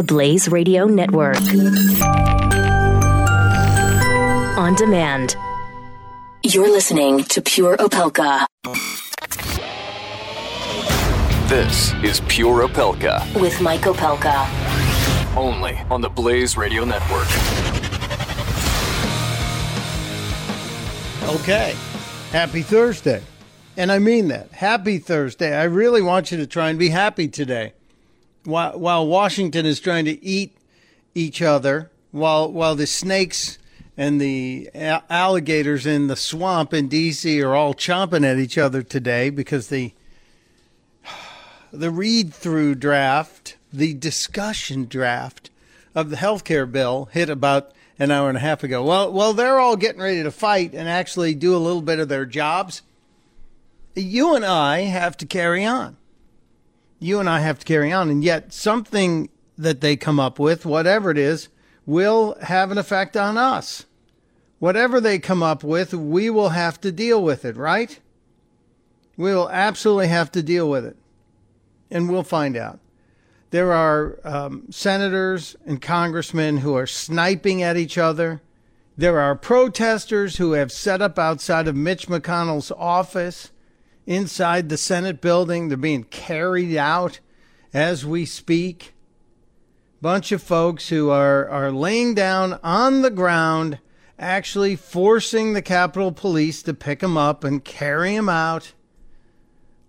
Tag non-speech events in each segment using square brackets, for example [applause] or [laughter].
the Blaze Radio Network. On demand. You're listening to Pure Opelka. This is Pure Opelka. With Mike Opelka. Only on the Blaze Radio Network. Okay. Happy Thursday. And I mean that. Happy Thursday. I really want you to try and be happy today. While, while Washington is trying to eat each other, while, while the snakes and the alligators in the swamp in D.C. are all chomping at each other today because the the read through draft, the discussion draft of the health care bill hit about an hour and a half ago. Well, well, they're all getting ready to fight and actually do a little bit of their jobs. You and I have to carry on. You and I have to carry on, and yet something that they come up with, whatever it is, will have an effect on us. Whatever they come up with, we will have to deal with it, right? We will absolutely have to deal with it. And we'll find out. There are um, senators and congressmen who are sniping at each other. There are protesters who have set up outside of Mitch McConnell's office inside the Senate building. They're being carried out as we speak. Bunch of folks who are, are laying down on the ground, actually forcing the Capitol Police to pick them up and carry them out.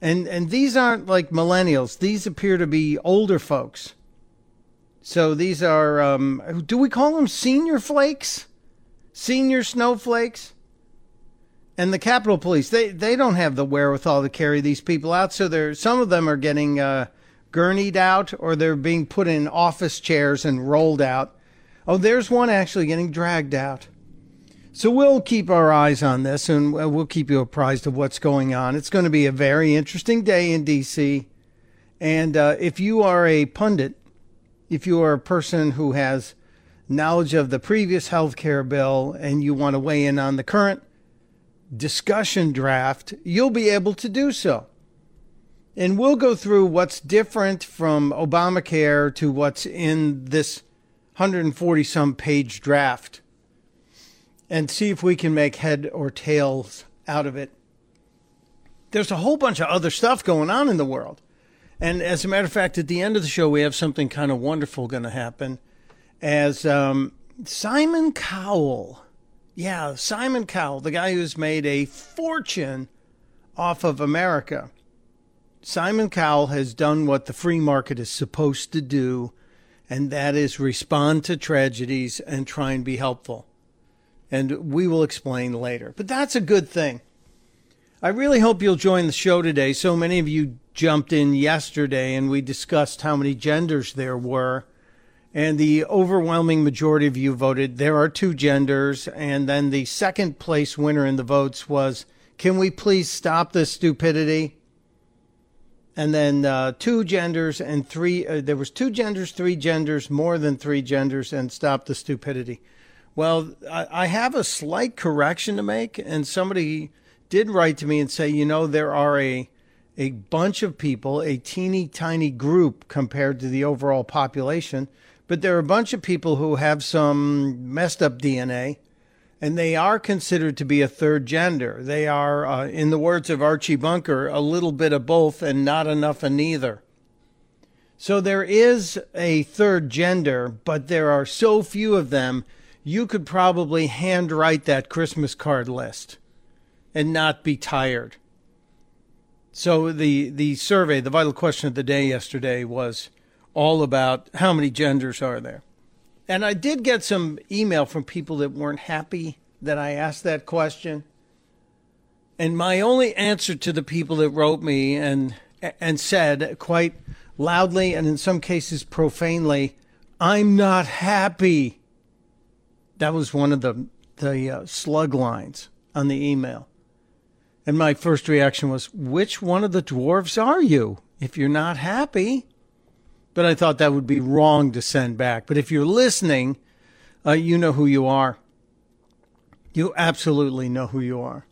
And and these aren't like millennials. These appear to be older folks. So these are um, do we call them senior flakes? Senior snowflakes? And the Capitol Police, they, they don't have the wherewithal to carry these people out. So they're, some of them are getting uh, gurneyed out or they're being put in office chairs and rolled out. Oh, there's one actually getting dragged out. So we'll keep our eyes on this and we'll keep you apprised of what's going on. It's going to be a very interesting day in D.C. And uh, if you are a pundit, if you are a person who has knowledge of the previous health care bill and you want to weigh in on the current discussion draft, you'll be able to do so. And we'll go through what's different from Obamacare to what's in this 140 some page draft and see if we can make head or tails out of it. There's a whole bunch of other stuff going on in the world. And as a matter of fact, at the end of the show, we have something kind of wonderful going to happen as um, Simon Cowell. Yeah, Simon Cowell, the guy who's made a fortune off of America. Simon Cowell has done what the free market is supposed to do, and that is respond to tragedies and try and be helpful and we will explain later. But that's a good thing. I really hope you'll join the show today. So many of you jumped in yesterday and we discussed how many genders there were. And the overwhelming majority of you voted there are two genders. And then the second place winner in the votes was can we please stop this stupidity? And then uh, two genders and three, uh, there was two genders, three genders, more than three genders, and stop the stupidity. Well, I, have a slight correction to make, and somebody did write to me and say, you know, there are a a bunch of people, a teeny tiny group compared to the overall population, but there are a bunch of people who have some messed up DNA, and they are considered to be a third gender. They are, uh, in the words of Archie Bunker, a little bit of both and not enough of neither. So there is a third gender, but there are so few of them you could probably handwrite that Christmas card list and not be tired. So the the survey, the vital question of the day yesterday was all about how many genders are there. And I did get some email from people that weren't happy that I asked that question. And my only answer to the people that wrote me and and said quite loudly and in some cases profanely, I'm not happy. That was one of the the uh, slug lines on the email. And my first reaction was, which one of the dwarves are you? If you're not happy. But I thought that would be wrong to send back. But if you're listening, uh, you know who you are. You absolutely know who you are.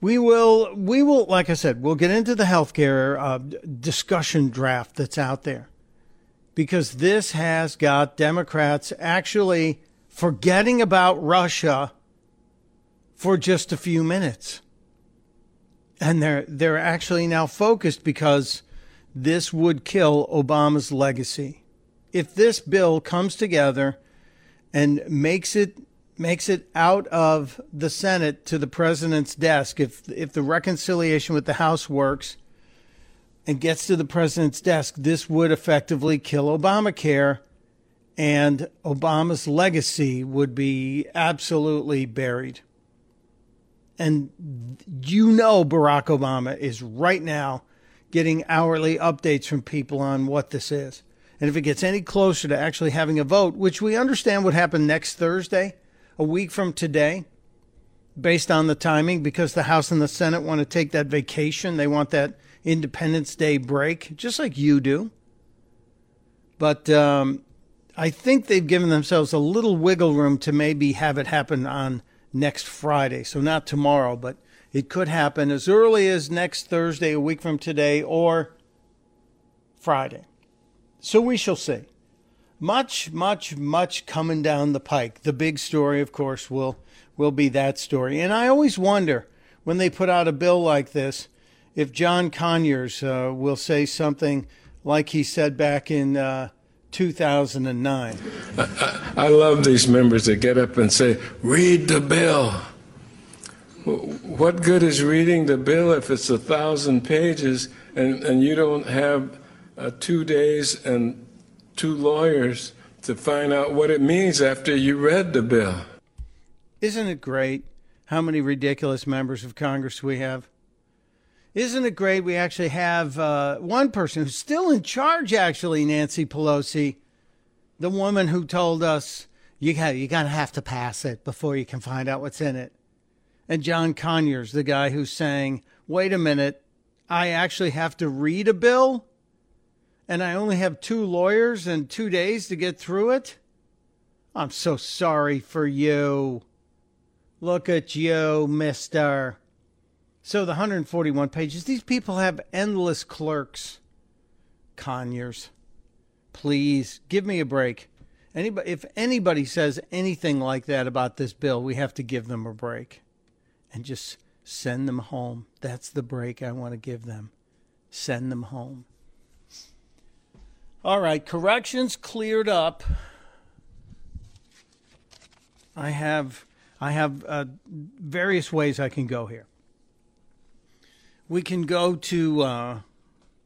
We will, we will, like I said, we'll get into the healthcare uh, discussion draft that's out there. because this has got Democrats actually forgetting about Russia for just a few minutes. And they're they're actually now focused because this would kill Obama's legacy. If this bill comes together and makes it makes it out of the Senate to the president's desk, if if the reconciliation with the House works and gets to the president's desk, this would effectively kill Obamacare and Obama's legacy would be absolutely buried. And you know Barack Obama is right now getting hourly updates from people on what this is. And if it gets any closer to actually having a vote, which we understand would happen next Thursday, a week from today, based on the timing, because the House and the Senate want to take that vacation. They want that Independence Day break, just like you do. But um, I think they've given themselves a little wiggle room to maybe have it happen on next Friday. So not tomorrow, but it could happen as early as next Thursday, a week from today, or Friday. So we shall see. Much, much, much coming down the pike. The big story, of course, will will be that story. And I always wonder when they put out a bill like this if John Conyers uh, will say something like he said back in uh, 2009. I, [laughs] I love these members that get up and say, read the bill. What good is reading the bill if it's a thousand pages and, and you don't have uh, two days and two lawyers to find out what it means after you read the bill? Isn't it great how many ridiculous members of Congress we have? Isn't it great we actually have uh, one person who's still in charge, actually, Nancy Pelosi, the woman who told us you got you gotta have to pass it before you can find out what's in it. And John Conyers, the guy who's saying, wait a minute, I actually have to read a bill and I only have two lawyers and two days to get through it? I'm so sorry for you. Look at you, mister. So the 141 pages, these people have endless clerks. Conyers, please give me a break. Anybody, if anybody says anything like that about this bill, we have to give them a break and just send them home. That's the break I want to give them. Send them home. All right, corrections cleared up. I have I have uh, various ways I can go here we can go to uh,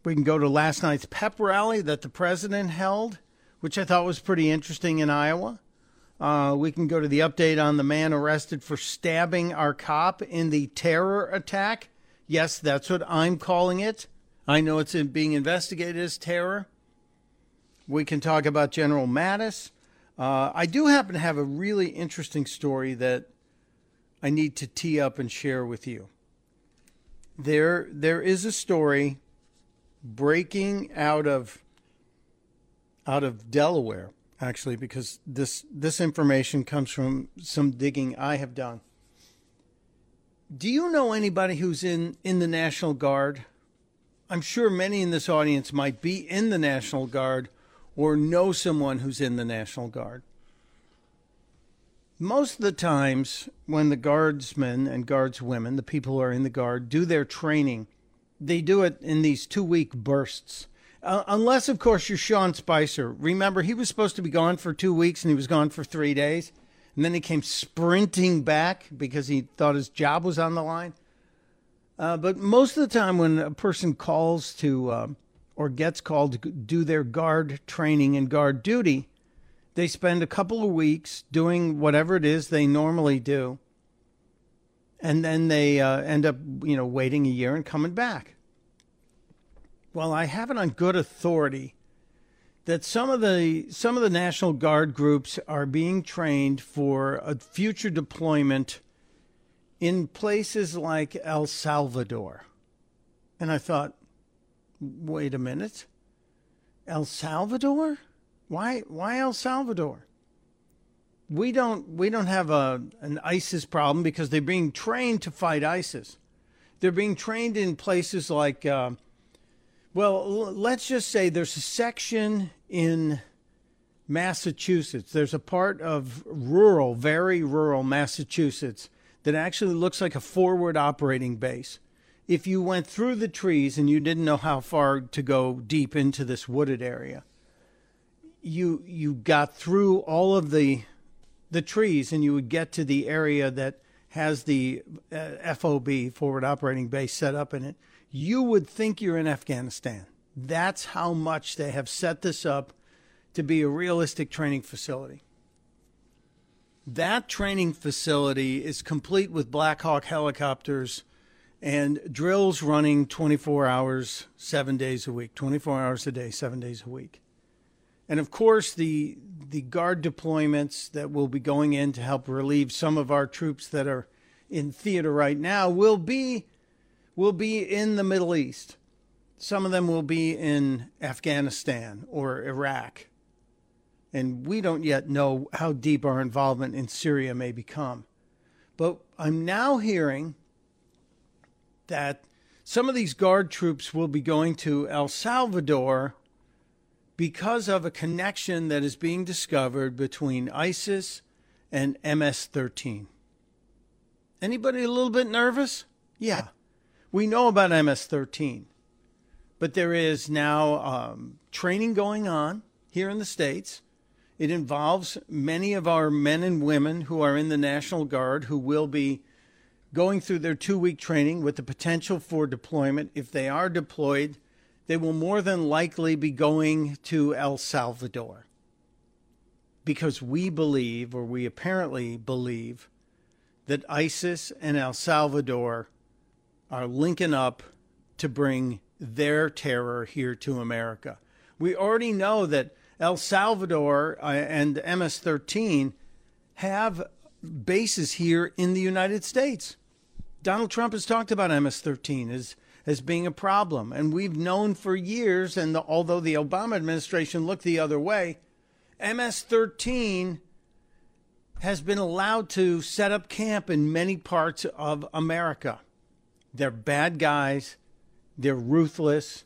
we can go to last night's pep rally that the president held, which I thought was pretty interesting in Iowa. Uh, we can go to the update on the man arrested for stabbing our cop in the terror attack. Yes, that's what I'm calling it. I know it's being investigated as terror. We can talk about General Mattis. Uh, I do happen to have a really interesting story that I need to tee up and share with you there there is a story breaking out of out of Delaware actually because this this information comes from some digging I have done. Do you know anybody who's in in the National Guard? I'm sure many in this audience might be in the National Guard or know someone who's in the National Guard most of the times when the guardsmen and guardswomen, the people who are in the guard, do their training, they do it in these two week bursts. Uh, unless, of course, you're Sean Spicer. Remember, he was supposed to be gone for two weeks and he was gone for three days. And then he came sprinting back because he thought his job was on the line. Uh, but most of the time, when a person calls to uh, or gets called to do their guard training and guard duty, they spend a couple of weeks doing whatever it is they normally do. And then they uh, end up, you know, waiting a year and coming back. Well, I have it on good authority that some of the some of the National Guard groups are being trained for a future deployment in places like El Salvador. And I thought, wait a minute. El Salvador? Why why El Salvador? We don't we don't have a an ISIS problem because they're being trained to fight ISIS. They're being trained in places like uh, well, let's just say there's a section in Massachusetts. There's a part of rural, very rural Massachusetts that actually looks like a forward operating base. If you went through the trees and you didn't know how far to go deep into this wooded area, you you got through all of the the trees and you would get to the area that has the uh, FOB forward operating base set up in it. You would think you're in Afghanistan. That's how much they have set this up to be a realistic training facility. That training facility is complete with Black Hawk helicopters and drills running 24 hours, seven days a week, 24 hours a day, seven days a week. And of course, the, the guard deployments that will be going in to help relieve some of our troops that are in theater right now will be, will be in the Middle East. Some of them will be in Afghanistan or Iraq and we don't yet know how deep our involvement in Syria may become. But I'm now hearing that some of these guard troops will be going to El Salvador because of a connection that is being discovered between ISIS and MS-13. Anybody a little bit nervous? Yeah. We know about MS-13. But there is now um, training going on here in the States it involves many of our men and women who are in the National Guard who will be going through their two week training with the potential for deployment. If they are deployed, they will more than likely be going to El Salvador because we believe, or we apparently believe, that ISIS and El Salvador are linking up to bring their terror here to America. We already know that El Salvador uh, and MS 13 have bases here in the United States. Donald Trump has talked about MS 13 as, as being a problem. And we've known for years, and the, although the Obama administration looked the other way, MS 13 has been allowed to set up camp in many parts of America. They're bad guys, they're ruthless,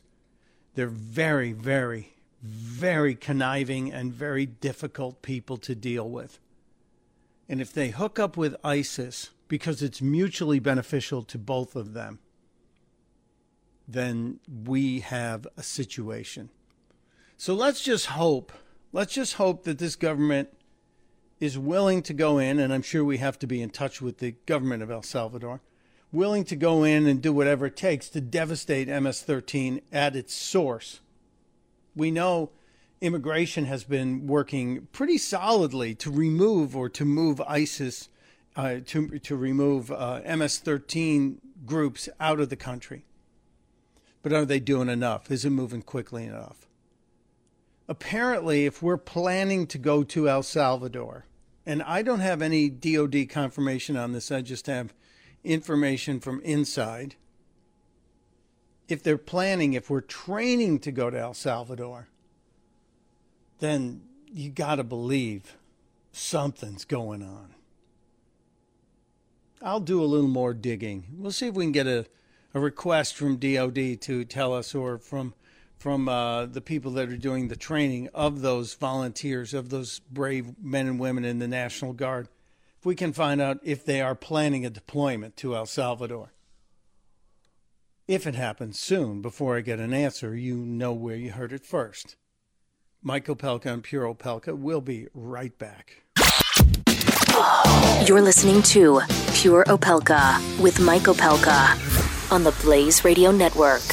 they're very, very very conniving and very difficult people to deal with. And if they hook up with ISIS because it's mutually beneficial to both of them, then we have a situation. So let's just hope, let's just hope that this government is willing to go in, and I'm sure we have to be in touch with the government of El Salvador, willing to go in and do whatever it takes to devastate MS 13 at its source we know immigration has been working pretty solidly to remove or to move ISIS, uh, to, to remove uh, MS 13 groups out of the country. But are they doing enough? Is it moving quickly enough? Apparently, if we're planning to go to El Salvador, and I don't have any DoD confirmation on this, I just have information from inside if they're planning, if we're training to go to El Salvador, then you got to believe something's going on. I'll do a little more digging. We'll see if we can get a, a request from DOD to tell us, or from from uh, the people that are doing the training of those volunteers, of those brave men and women in the National Guard, we can find out if they are planning a deployment to El Salvador if it happens soon, before I get an answer, you know where you heard it first. Mike Opelka and Pure Opelka will be right back. You're listening to Pure Opelka with Mike Opelka on the Blaze Radio Network.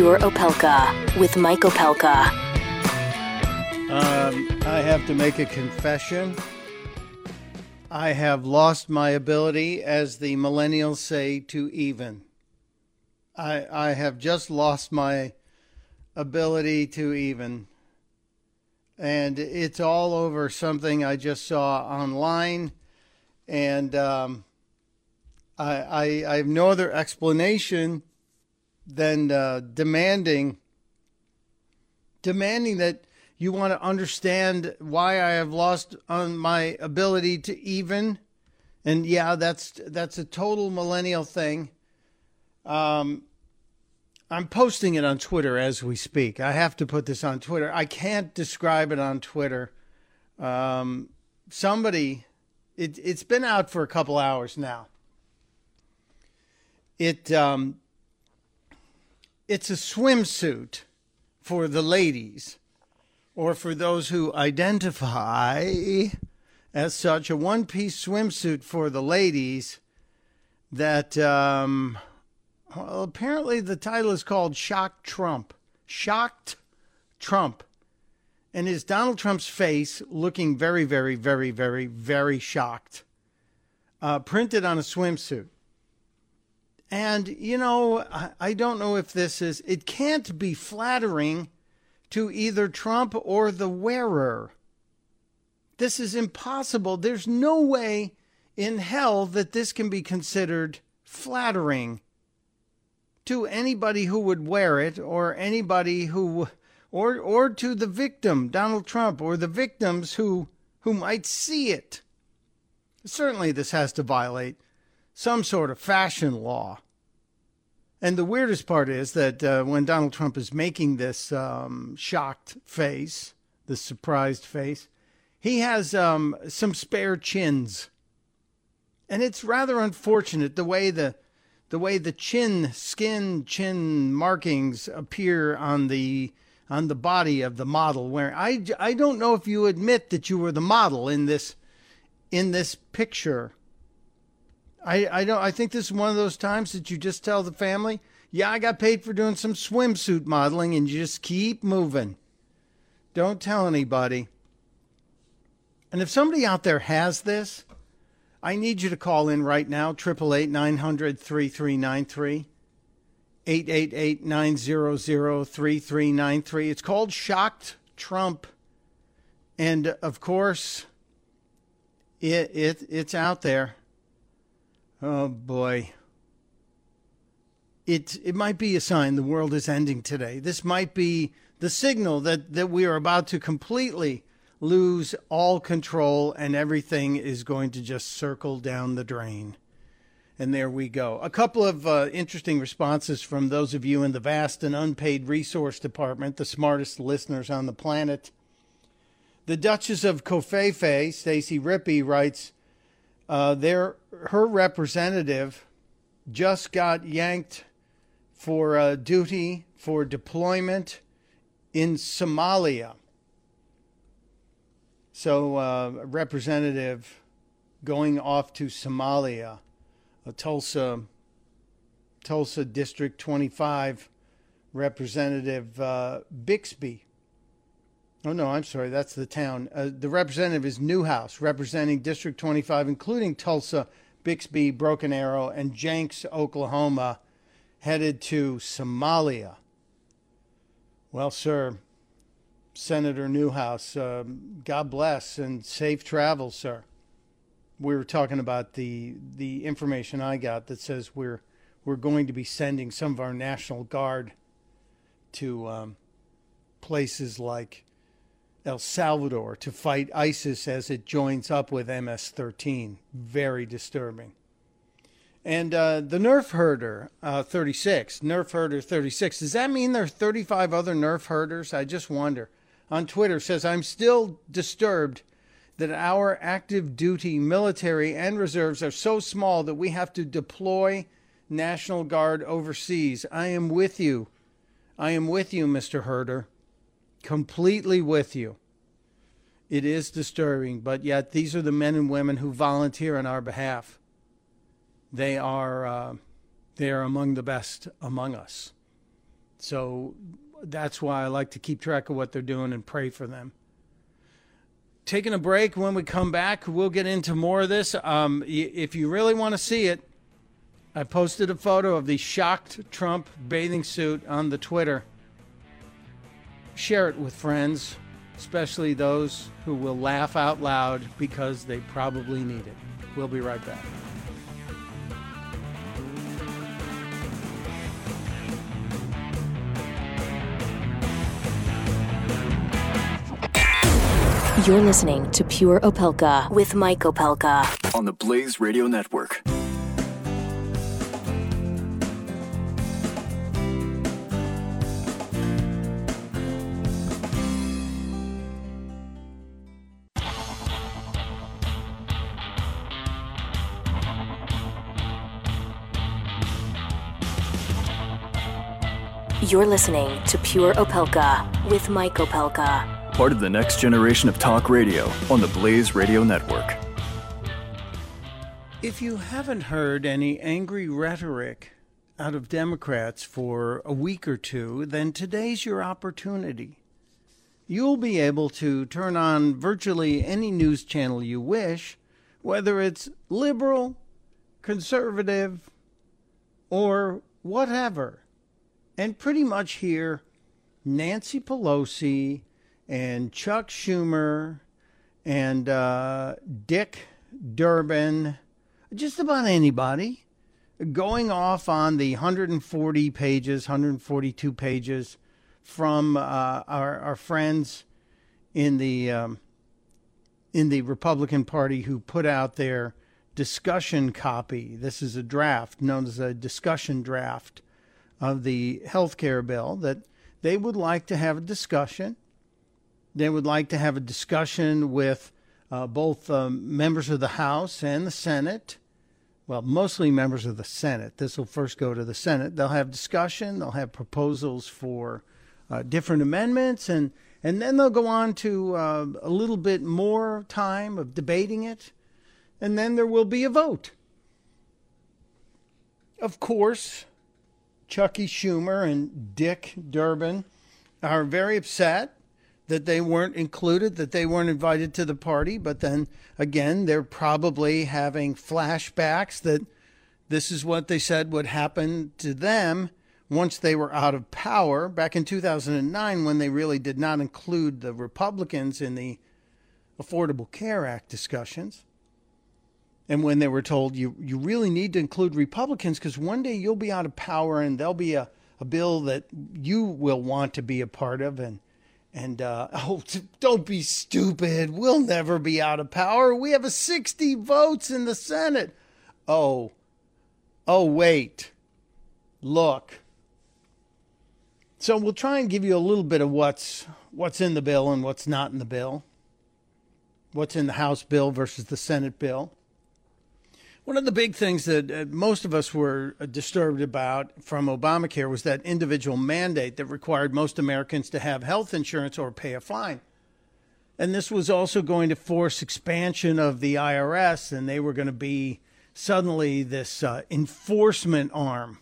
Pure Opelka with Mike Opelka. Um, I have to make a confession. I have lost my ability, as the millennials say, to even. I, I have just lost my ability to even. And it's all over something I just saw online. And um, I, I, I have no other explanation than uh, demanding demanding that you want to understand why I have lost on my ability to even. And yeah, that's that's a total millennial thing. Um, I'm posting it on Twitter as we speak. I have to put this on Twitter. I can't describe it on Twitter. Um, somebody, it, it's been out for a couple hours now. It um, it's a swimsuit for the ladies or for those who identify as such, a one piece swimsuit for the ladies that, um, well, apparently the title is called Shocked Trump. Shocked Trump. And is Donald Trump's face looking very, very, very, very, very shocked. Uh, printed on a swimsuit. And, you know, I, I don't know if this is, it can't be flattering to either Trump or the wearer. This is impossible. There's no way in hell that this can be considered flattering to anybody who would wear it or anybody who or or to the victim Donald Trump or the victims who who might see it certainly this has to violate some sort of fashion law. And the weirdest part is that uh, when Donald Trump is making this um, shocked face, this surprised face, he has um, some spare chins, and it's rather unfortunate the way the the way the chin skin chin markings appear on the on the body of the model. Where I I don't know if you admit that you were the model in this in this picture I, I don't I think this is one of those times that you just tell the family, yeah, I got paid for doing some swimsuit modeling and you just keep moving. Don't tell anybody. And if somebody out there has this, I need you to call in right now, 888 900 3393. 888 900 3393. It's called Shocked Trump. And of course, it, it it's out there. Oh boy. It it might be a sign the world is ending today. This might be the signal that, that we are about to completely lose all control and everything is going to just circle down the drain. And there we go. A couple of uh, interesting responses from those of you in the vast and unpaid resource department, the smartest listeners on the planet. The Duchess of Covfefe, Stacy Rippey, writes, uh, her representative just got yanked for uh, duty for deployment in Somalia. So, uh, representative going off to Somalia, a Tulsa, Tulsa District 25 Representative uh, Bixby Oh, no, I'm sorry. That's the town. Uh, the representative is Newhouse, representing District 25, including Tulsa, Bixby, Broken Arrow, and Jenks, Oklahoma, headed to Somalia. Well, sir, Senator Newhouse, uh, God bless and safe travels, sir. We were talking about the the information I got that says we're we're going to be sending some of our National Guard to um, places like El Salvador to fight ISIS as it joins up with MS 13. Very disturbing. And uh, the Nerf herder uh, 36, Nerf herder 36, does that mean there are 35 other Nerf herders? I just wonder. On Twitter says, I'm still disturbed that our active duty military and reserves are so small that we have to deploy National Guard overseas. I am with you. I am with you, Mr. Herder completely with you. It is disturbing, but yet these are the men and women who volunteer on our behalf. They are, uh, they are among the best among us. So that's why I like to keep track of what they're doing and pray for them. Taking a break. When we come back, we'll get into more of this. Um, if you really want to see it, I posted a photo of the shocked Trump bathing suit on the Twitter. Share it with friends, especially those who will laugh out loud because they probably need it. We'll be right back. You're listening to Pure Opelka with Mike Opelka on the Blaze Radio Network. You're listening to Pure Opelka with Mike Opelka part of the next generation of talk radio on the Blaze Radio Network. If you haven't heard any angry rhetoric out of Democrats for a week or two, then today's your opportunity. You'll be able to turn on virtually any news channel you wish, whether it's liberal, conservative, or whatever, and pretty much hear Nancy Pelosi and Chuck Schumer and uh, Dick Durbin, just about anybody, going off on the 140 pages, 142 pages from uh, our, our friends in the um, in the Republican Party who put out their discussion copy. This is a draft known as a discussion draft of the health care bill that they would like to have a discussion they would like to have a discussion with uh, both um, members of the House and the Senate. Well, mostly members of the Senate. This will first go to the Senate. They'll have discussion. They'll have proposals for uh, different amendments, and and then they'll go on to uh, a little bit more time of debating it, and then there will be a vote. Of course, Chucky Schumer and Dick Durbin are very upset that they weren't included, that they weren't invited to the party. But then again, they're probably having flashbacks that this is what they said would happen to them once they were out of power back in 2009 when they really did not include the Republicans in the Affordable Care Act discussions. And when they were told you, you really need to include Republicans because one day you'll be out of power and there'll be a, a bill that you will want to be a part of. And and uh, [laughs] oh, don't be stupid. We'll never be out of power. We have a 60 votes in the Senate. Oh, oh, wait. Look. So we'll try and give you a little bit of what's what's in the bill and what's not in the bill. What's in the House bill versus the Senate bill. One of the big things that uh, most of us were uh, disturbed about from Obamacare was that individual mandate that required most Americans to have health insurance or pay a fine. And this was also going to force expansion of the IRS, and they were going to be suddenly this uh, enforcement arm.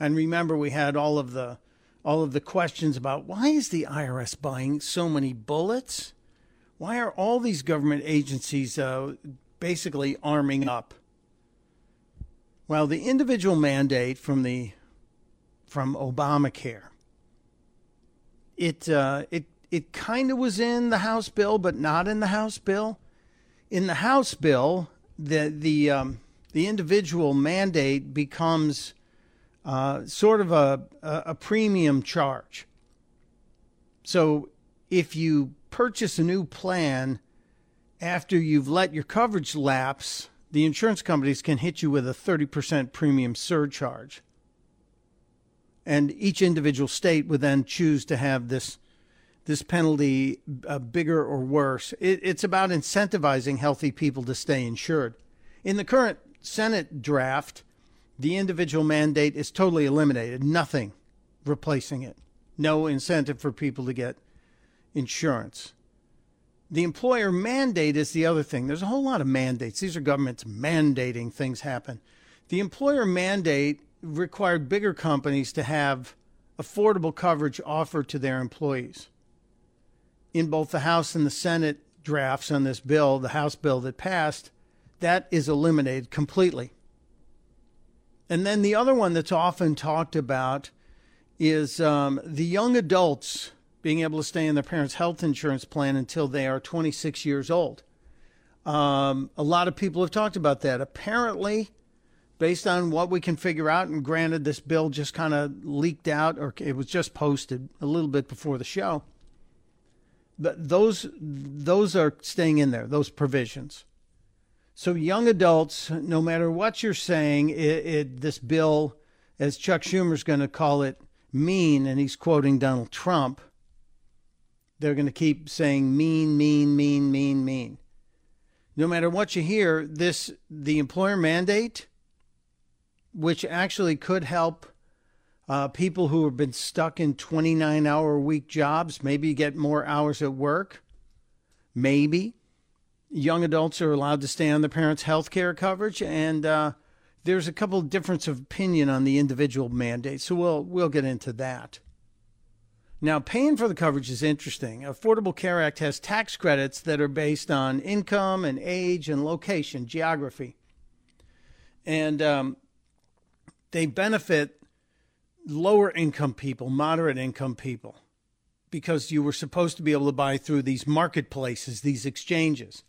And remember, we had all of the all of the questions about why is the IRS buying so many bullets? Why are all these government agencies uh, basically arming up. Well, the individual mandate from the from Obamacare, it uh, it it kind of was in the House bill, but not in the House bill. In the House bill, the the um, the individual mandate becomes uh, sort of a, a premium charge. So if you purchase a new plan after you've let your coverage lapse, the insurance companies can hit you with a 30% premium surcharge. And each individual state would then choose to have this this penalty uh, bigger or worse. It, it's about incentivizing healthy people to stay insured. In the current Senate draft, the individual mandate is totally eliminated, nothing replacing it. No incentive for people to get insurance. The employer mandate is the other thing. There's a whole lot of mandates. These are governments mandating things happen. The employer mandate required bigger companies to have affordable coverage offered to their employees. In both the House and the Senate drafts on this bill, the House bill that passed, that is eliminated completely. And then the other one that's often talked about is um, the young adults being able to stay in their parents' health insurance plan until they are 26 years old. Um, a lot of people have talked about that. Apparently, based on what we can figure out, and granted, this bill just kind of leaked out or it was just posted a little bit before the show. But those those are staying in there, those provisions. So young adults, no matter what you're saying, it, it, this bill, as Chuck Schumer's going to call it, mean, and he's quoting Donald Trump. They're going to keep saying mean, mean, mean, mean, mean. No matter what you hear, this the employer mandate, which actually could help uh, people who have been stuck in 29 hour week jobs, maybe get more hours at work, maybe young adults are allowed to stay on their parents' health care coverage, and uh, there's a couple of difference of opinion on the individual mandate. So we'll we'll get into that. Now, paying for the coverage is interesting. Affordable Care Act has tax credits that are based on income and age and location, geography, and um, they benefit lower income people, moderate income people, because you were supposed to be able to buy through these marketplaces, these exchanges.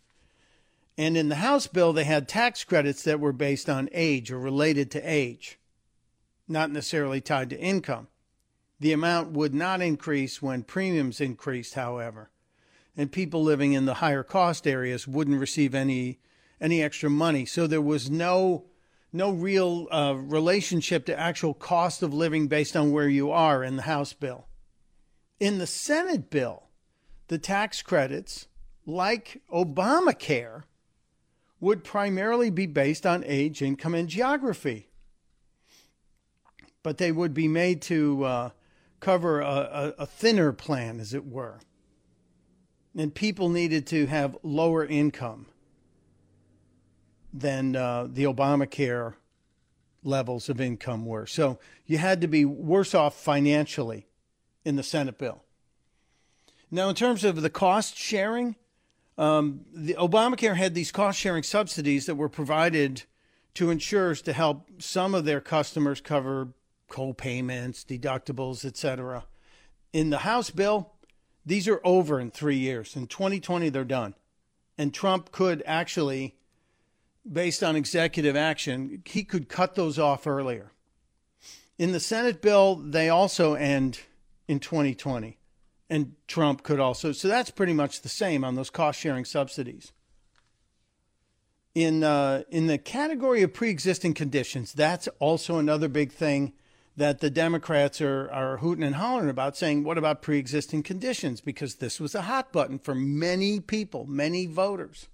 And in the House bill, they had tax credits that were based on age or related to age, not necessarily tied to income. The amount would not increase when premiums increased, however, and people living in the higher cost areas wouldn't receive any any extra money. So there was no no real uh, relationship to actual cost of living based on where you are in the House bill. In the Senate bill, the tax credits, like Obamacare, would primarily be based on age, income, and geography. But they would be made to uh, cover a, a, a thinner plan, as it were. And people needed to have lower income than uh, the Obamacare levels of income were. So you had to be worse off financially in the Senate bill. Now, in terms of the cost sharing, um, the Obamacare had these cost sharing subsidies that were provided to insurers to help some of their customers cover co-payments, deductibles, etc. In the House bill, these are over in three years. In 2020, they're done. And Trump could actually, based on executive action, he could cut those off earlier. In the Senate bill, they also end in 2020 and Trump could also. So that's pretty much the same on those cost sharing subsidies. In uh, in the category of pre existing conditions, that's also another big thing that the Democrats are, are hooting and hollering about, saying, what about pre existing conditions? Because this was a hot button for many people, many voters.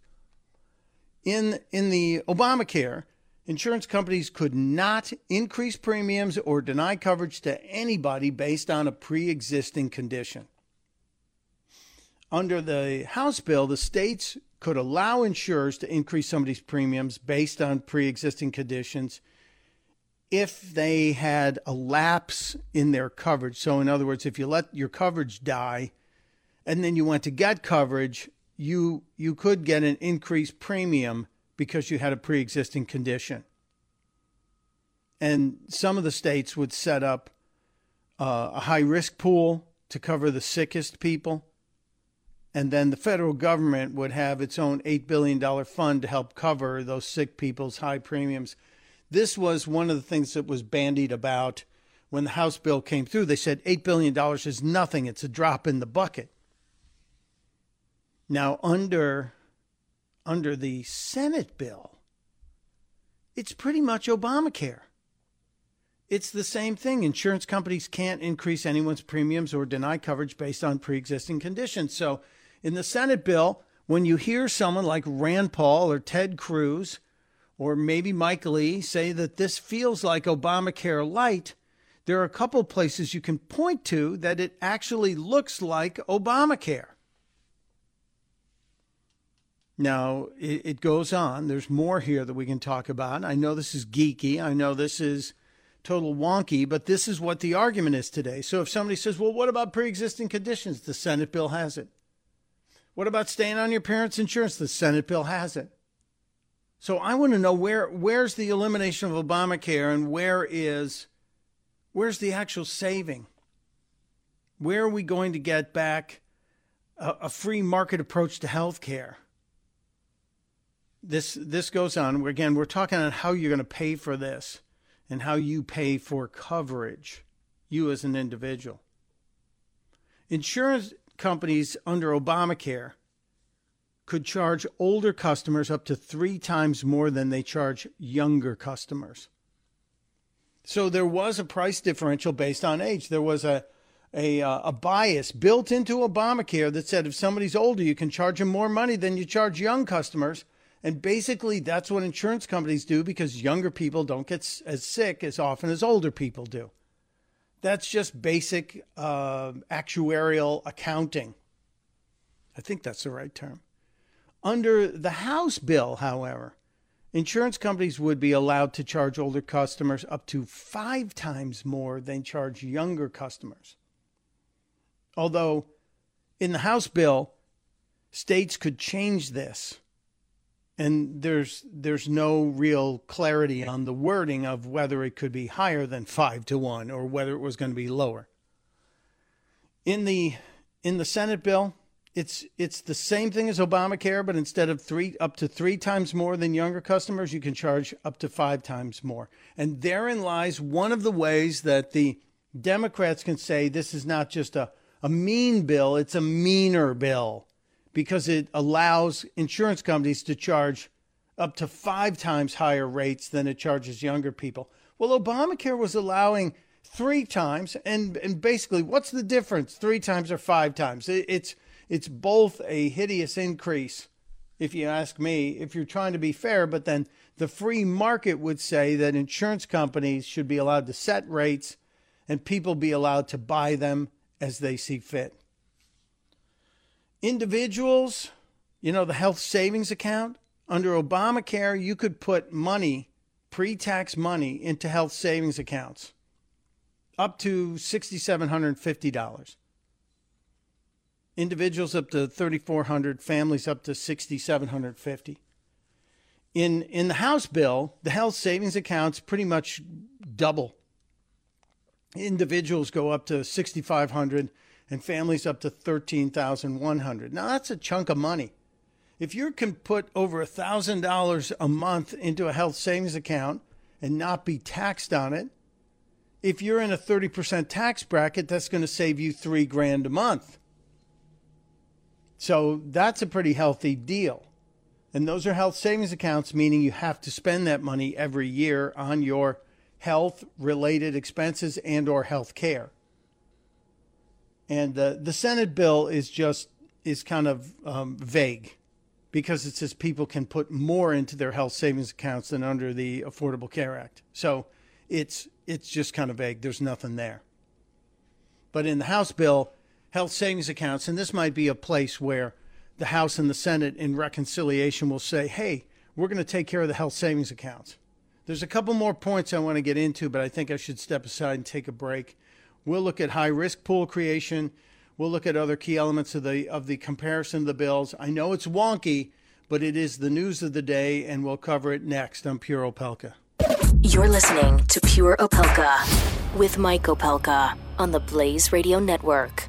In, in the Obamacare, insurance companies could not increase premiums or deny coverage to anybody based on a pre existing condition under the House bill, the states could allow insurers to increase somebody's premiums based on pre existing conditions if they had a lapse in their coverage. So, in other words, if you let your coverage die and then you went to get coverage, you, you could get an increased premium because you had a pre existing condition. And some of the states would set up uh, a high risk pool to cover the sickest people and then the federal government would have its own $8 billion fund to help cover those sick people's high premiums. This was one of the things that was bandied about when the House bill came through. They said $8 billion is nothing, it's a drop in the bucket. Now, under, under the Senate bill, it's pretty much Obamacare. It's the same thing. Insurance companies can't increase anyone's premiums or deny coverage based on pre existing conditions. So in the Senate bill, when you hear someone like Rand Paul or Ted Cruz or maybe Mike Lee say that this feels like Obamacare light, there are a couple places you can point to that it actually looks like Obamacare. Now, it, it, goes on. There's more here that we can talk about. I know this is geeky. I know this is total wonky, but this is what the argument is today. So if somebody says, well, what about pre existing conditions? The Senate bill has it. What about staying on your parents' insurance? The Senate bill has it. So I want to know where where's the elimination of Obamacare and where is where's the actual saving? Where are we going to get back a, a free market approach to health care? This this goes on. Again, we're talking on how you're going to pay for this and how you pay for coverage, you as an individual. Insurance companies under Obamacare could charge older customers up to three times more than they charge younger customers. So there was a price differential based on age. There was a a, uh, a bias built into Obamacare that said if somebody's older, you can charge them more money than you charge young customers. And basically, that's what insurance companies do because younger people don't get as sick as often as older people do. That's just basic uh, actuarial accounting. I think that's the right term. Under the House bill, however, insurance companies would be allowed to charge older customers up to five times more than charge younger customers. Although in the House bill, states could change this. And there's there's no real clarity on the wording of whether it could be higher than five to one or whether it was going to be lower. In the in the Senate bill, it's it's the same thing as Obamacare, but instead of three up to three times more than younger customers, you can charge up to five times more. And therein lies one of the ways that the Democrats can say this is not just a, a mean bill, it's a meaner bill because it allows insurance companies to charge up to five times higher rates than it charges younger people. Well, Obamacare was allowing three times, and, and basically, what's the difference? Three times or five times? It, it's it's both a hideous increase, if you ask me, if you're trying to be fair, but then the free market would say that insurance companies should be allowed to set rates and people be allowed to buy them as they see fit. Individuals, you know, the health savings account, under Obamacare, you could put money, pre tax money, into health savings accounts up to $6,750 individuals up to 3400 families up to 6750 in in the house bill the health savings accounts pretty much double. Individuals go up to 6500 and families up to 13100 now that's a chunk of money. If you can put over $1000 a month into a health savings account and not be taxed on it if you're in a 30% tax bracket that's going to save you 3 grand a month so that's a pretty healthy deal. And those are health savings accounts, meaning you have to spend that money every year on your health related expenses and or health care. And the, the Senate bill is just is kind of um, vague because it says people can put more into their health savings accounts than under the Affordable Care Act. So it's it's just kind of vague. There's nothing there. But in the House bill, health savings accounts, and this might be a place where the House and the Senate in reconciliation will say, hey, we're going to take care of the health savings accounts. There's a couple more points I want to get into, but I think I should step aside and take a break. We'll look at high risk pool creation. We'll look at other key elements of the of the comparison of the bills. I know it's wonky, but it is the news of the day, and we'll cover it next on Pure Opelka. You're listening to Pure Opelka with Mike Opelka on the Blaze Radio Network.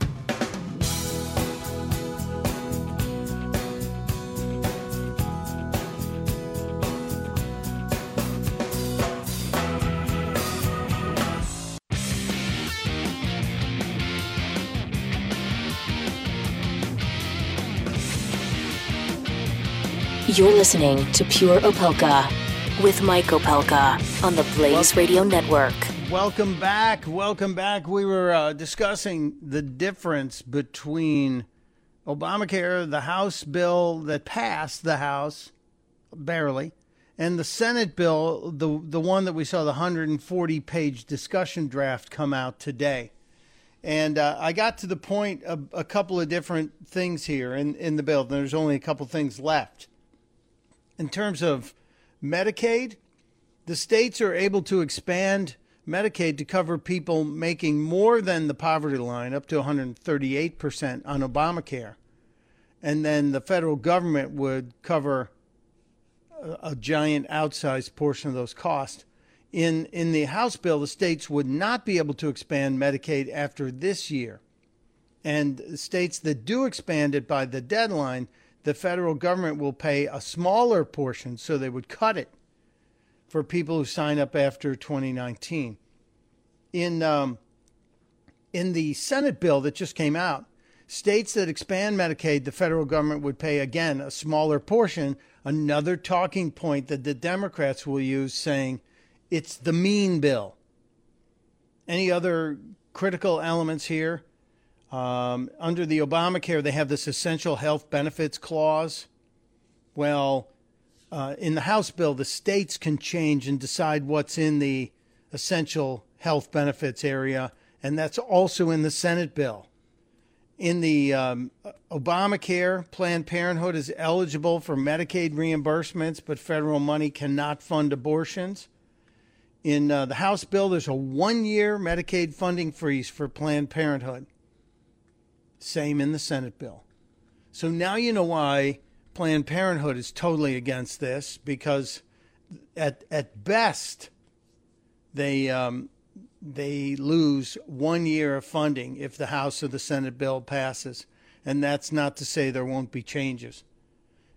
You're listening to Pure Opelka with Mike Opelka on the Blaze Radio Network. Welcome back. Welcome back. We were uh, discussing the difference between Obamacare, the House bill that passed the House barely, and the Senate bill, the the one that we saw the 140 page discussion draft come out today. And uh, I got to the point of a couple of different things here in, in the bill. There's only a couple things left in terms of Medicaid, the states are able to expand Medicaid to cover people making more than the poverty line, up to 138% on Obamacare. And then the federal government would cover a, a giant outsized portion of those costs. In, in the House bill, the states would not be able to expand Medicaid after this year. And states that do expand it by the deadline, the federal government will pay a smaller portion, so they would cut it for people who sign up after 2019. In um, in the Senate bill that just came out, states that expand Medicaid, the federal government would pay again a smaller portion. Another talking point that the Democrats will use, saying it's the mean bill. Any other critical elements here? Um, under the Obamacare, they have this essential health benefits clause. Well, uh, in the House bill, the states can change and decide what's in the essential health benefits area, and that's also in the Senate bill. In the um, Obamacare, Planned Parenthood is eligible for Medicaid reimbursements, but federal money cannot fund abortions. In uh, the House bill, there's a one year Medicaid funding freeze for Planned Parenthood. Same in the Senate bill. So now you know why Planned Parenthood is totally against this because at at best they um, they lose one year of funding if the House or the Senate bill passes, and that's not to say there won't be changes.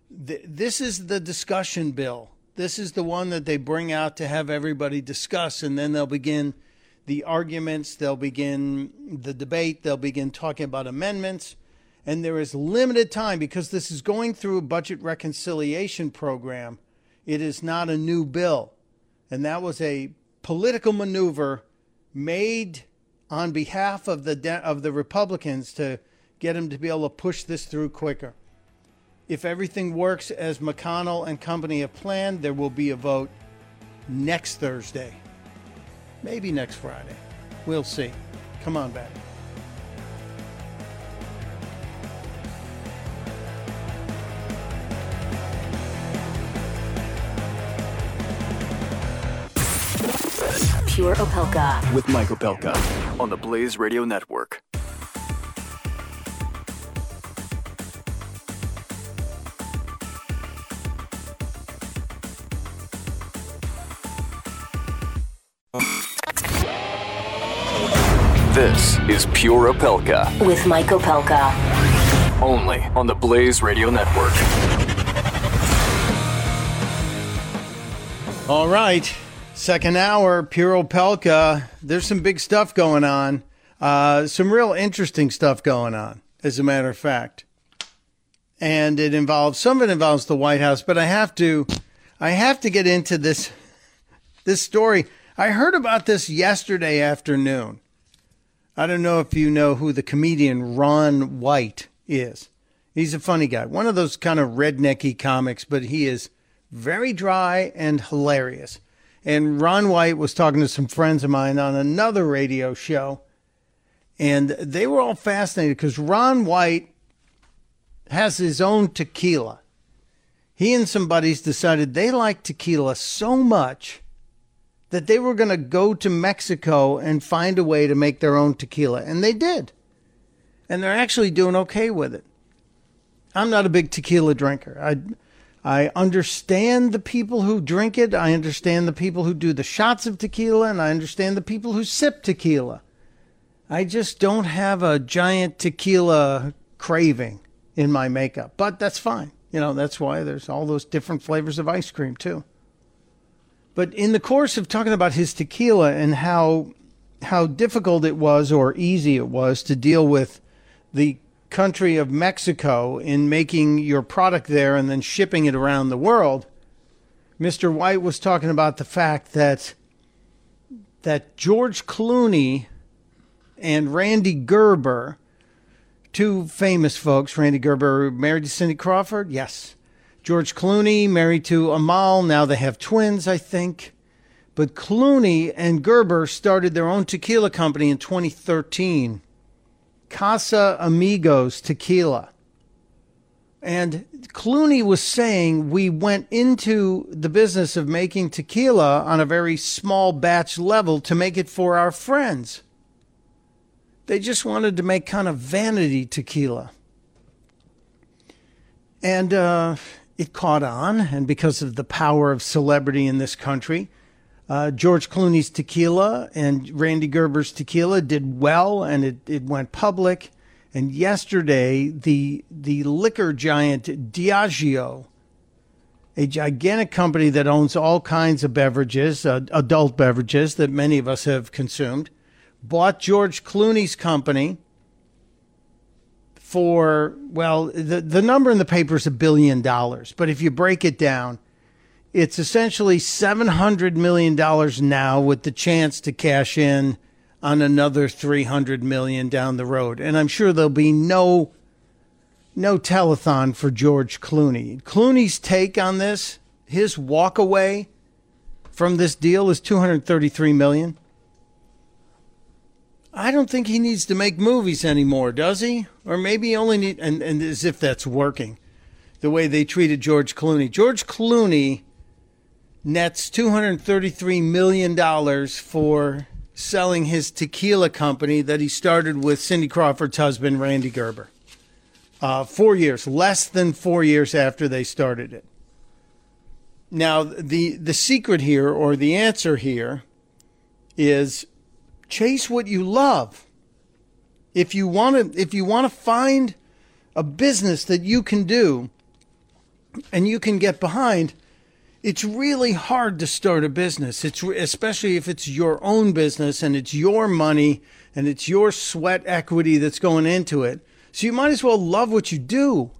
This is the discussion bill. This is the one that they bring out to have everybody discuss, and then they'll begin the arguments, they'll begin the debate, they'll begin talking about amendments. And there is limited time because this is going through a budget reconciliation program. It is not a new bill. And that was a political maneuver made on behalf of the de- of the Republicans to get them to be able to push this through quicker. If everything works as McConnell and company have planned, there will be a vote next Thursday. Maybe next Friday. We'll see. Come on back. Pure Opelka. With Mike Opelka on the Blaze Radio Network. Oh. This is Pure Opelka. With Mike Opelka. Only on the Blaze Radio Network. All right. Second hour, Pure Opelka. There's some big stuff going on. Uh, some real interesting stuff going on, as a matter of fact. And it involves some of it involves the White House, but I have to I have to get into this this story. I heard about this yesterday afternoon. I don't know if you know who the comedian Ron White is. He's a funny guy, one of those kind of rednecky comics, but he is very dry and hilarious. And Ron White was talking to some friends of mine on another radio show, and they were all fascinated because Ron White has his own tequila. He and some buddies decided they like tequila so much that they were going to go to Mexico and find a way to make their own tequila. And they did. And they're actually doing okay with it. I'm not a big tequila drinker. I, I understand the people who drink it. I understand the people who do the shots of tequila. And I understand the people who sip tequila. I just don't have a giant tequila craving in my makeup. But that's fine. You know, that's why there's all those different flavors of ice cream, too. But in the course of talking about his tequila and how how difficult it was or easy it was to deal with the country of Mexico in making your product there and then shipping it around the world, Mr. White was talking about the fact that that George Clooney and Rande Gerber, two famous folks, Rande Gerber married to Cindy Crawford, yes, George Clooney married to Amal. Now they have twins, I think. But Clooney and Gerber started their own tequila company in 2013, Casamigos Tequila. And Clooney was saying we went into the business of making tequila on a very small batch level to make it for our friends. They just wanted to make kind of vanity tequila. And uh, it caught on, and because of the power of celebrity in this country, uh, George Clooney's tequila and Rande Gerber's tequila did well, and it, it went public. And yesterday, the the liquor giant Diageo, a gigantic company that owns all kinds of beverages, uh, adult beverages that many of us have consumed, bought George Clooney's company for well, the the number in the paper is a billion dollars, but if you break it down, it's essentially seven hundred million dollars now with the chance to cash in on another 300 million down the road. And I'm sure there'll be no no telethon for George Clooney. Clooney's take on this, his walk away from this deal is 233 million. I don't think he needs to make movies anymore, does he? Or maybe he only need and, and as if that's working. The way they treated George Clooney. George Clooney nets 233 million dollars for selling his tequila company that he started with Cindy Crawford's husband, Rande Gerber. Uh, four years, less than four years after they started it. Now, the, the secret here, or the answer here, is chase what you love. If you want to, if you want to find a business that you can do and you can get behind, it's really hard to start a business. It's especially if it's your own business and it's your money and it's your sweat equity that's going into it. So you might as well love what you do.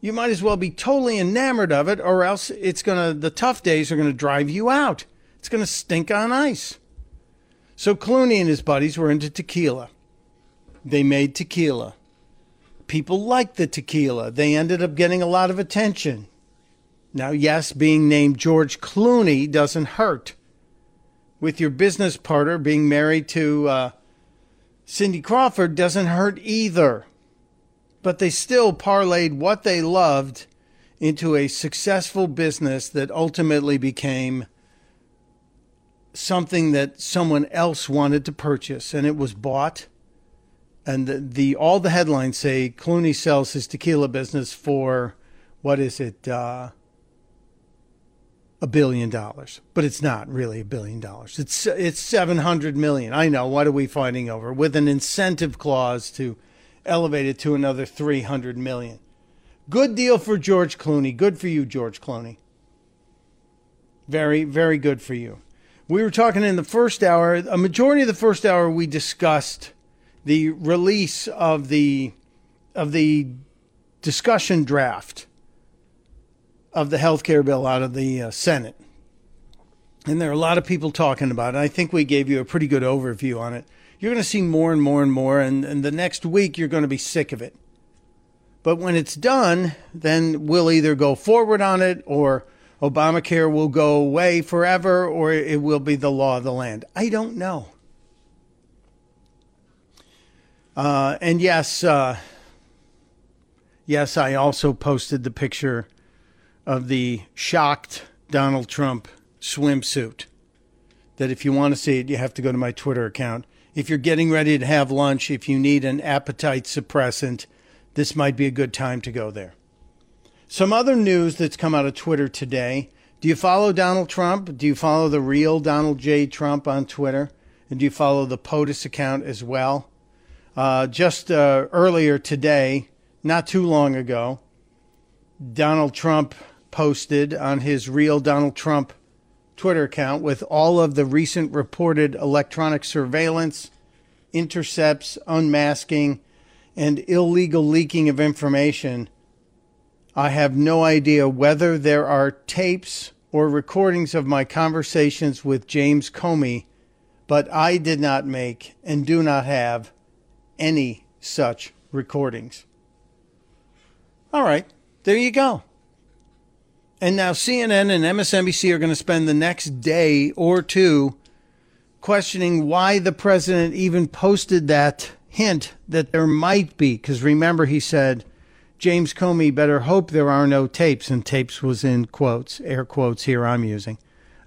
You might as well be totally enamored of it or else it's going to the tough days are going to drive you out. It's going to stink on ice. So Clooney and his buddies were into tequila. They made tequila. People liked the tequila. They ended up getting a lot of attention. Now, yes, being named George Clooney doesn't hurt. With your business partner being married to uh, Cindy Crawford doesn't hurt either. But they still parlayed what they loved into a successful business that ultimately became something that someone else wanted to purchase and it was bought and the, the all the headlines say Clooney sells his tequila business for what is it uh, a billion dollars, but it's not really a billion dollars. It's it's 700 million. I know. What are we fighting over? With an incentive clause to elevate it to another 300 million. Good deal for George Clooney. Good for you, George Clooney. Very, very good for you. We were talking in the first hour, a majority of the first hour we discussed the release of the of the discussion draft of the health care bill out of the uh, Senate. And there are a lot of people talking about it. I think we gave you a pretty good overview on it. You're going to see more and more and more, and, and the next week you're going to be sick of it. But when it's done, then we'll either go forward on it or Obamacare will go away forever or it will be the law of the land. I don't know. Uh, and yes, uh, yes, I also posted the picture of the shocked Donald Trump swimsuit. That if you want to see it, you have to go to my Twitter account. If you're getting ready to have lunch, if you need an appetite suppressant, this might be a good time to go there. Some other news that's come out of Twitter today. Do you follow Donald Trump? Do you follow the real Donald J. Trump on Twitter? And do you follow the POTUS account as well? Uh, just uh, earlier today, not too long ago, Donald Trump posted on his real Donald Trump Twitter account with all of the recent reported electronic surveillance, intercepts, unmasking, and illegal leaking of information. I have no idea whether there are tapes or recordings of my conversations with James Comey, but I did not make and do not have any such recordings. All right, there you go. And now CNN and MSNBC are going to spend the next day or two questioning why the president even posted that hint that there might be. Because remember, he said James Comey better hope there are no tapes, and tapes was in quotes, air quotes here I'm using.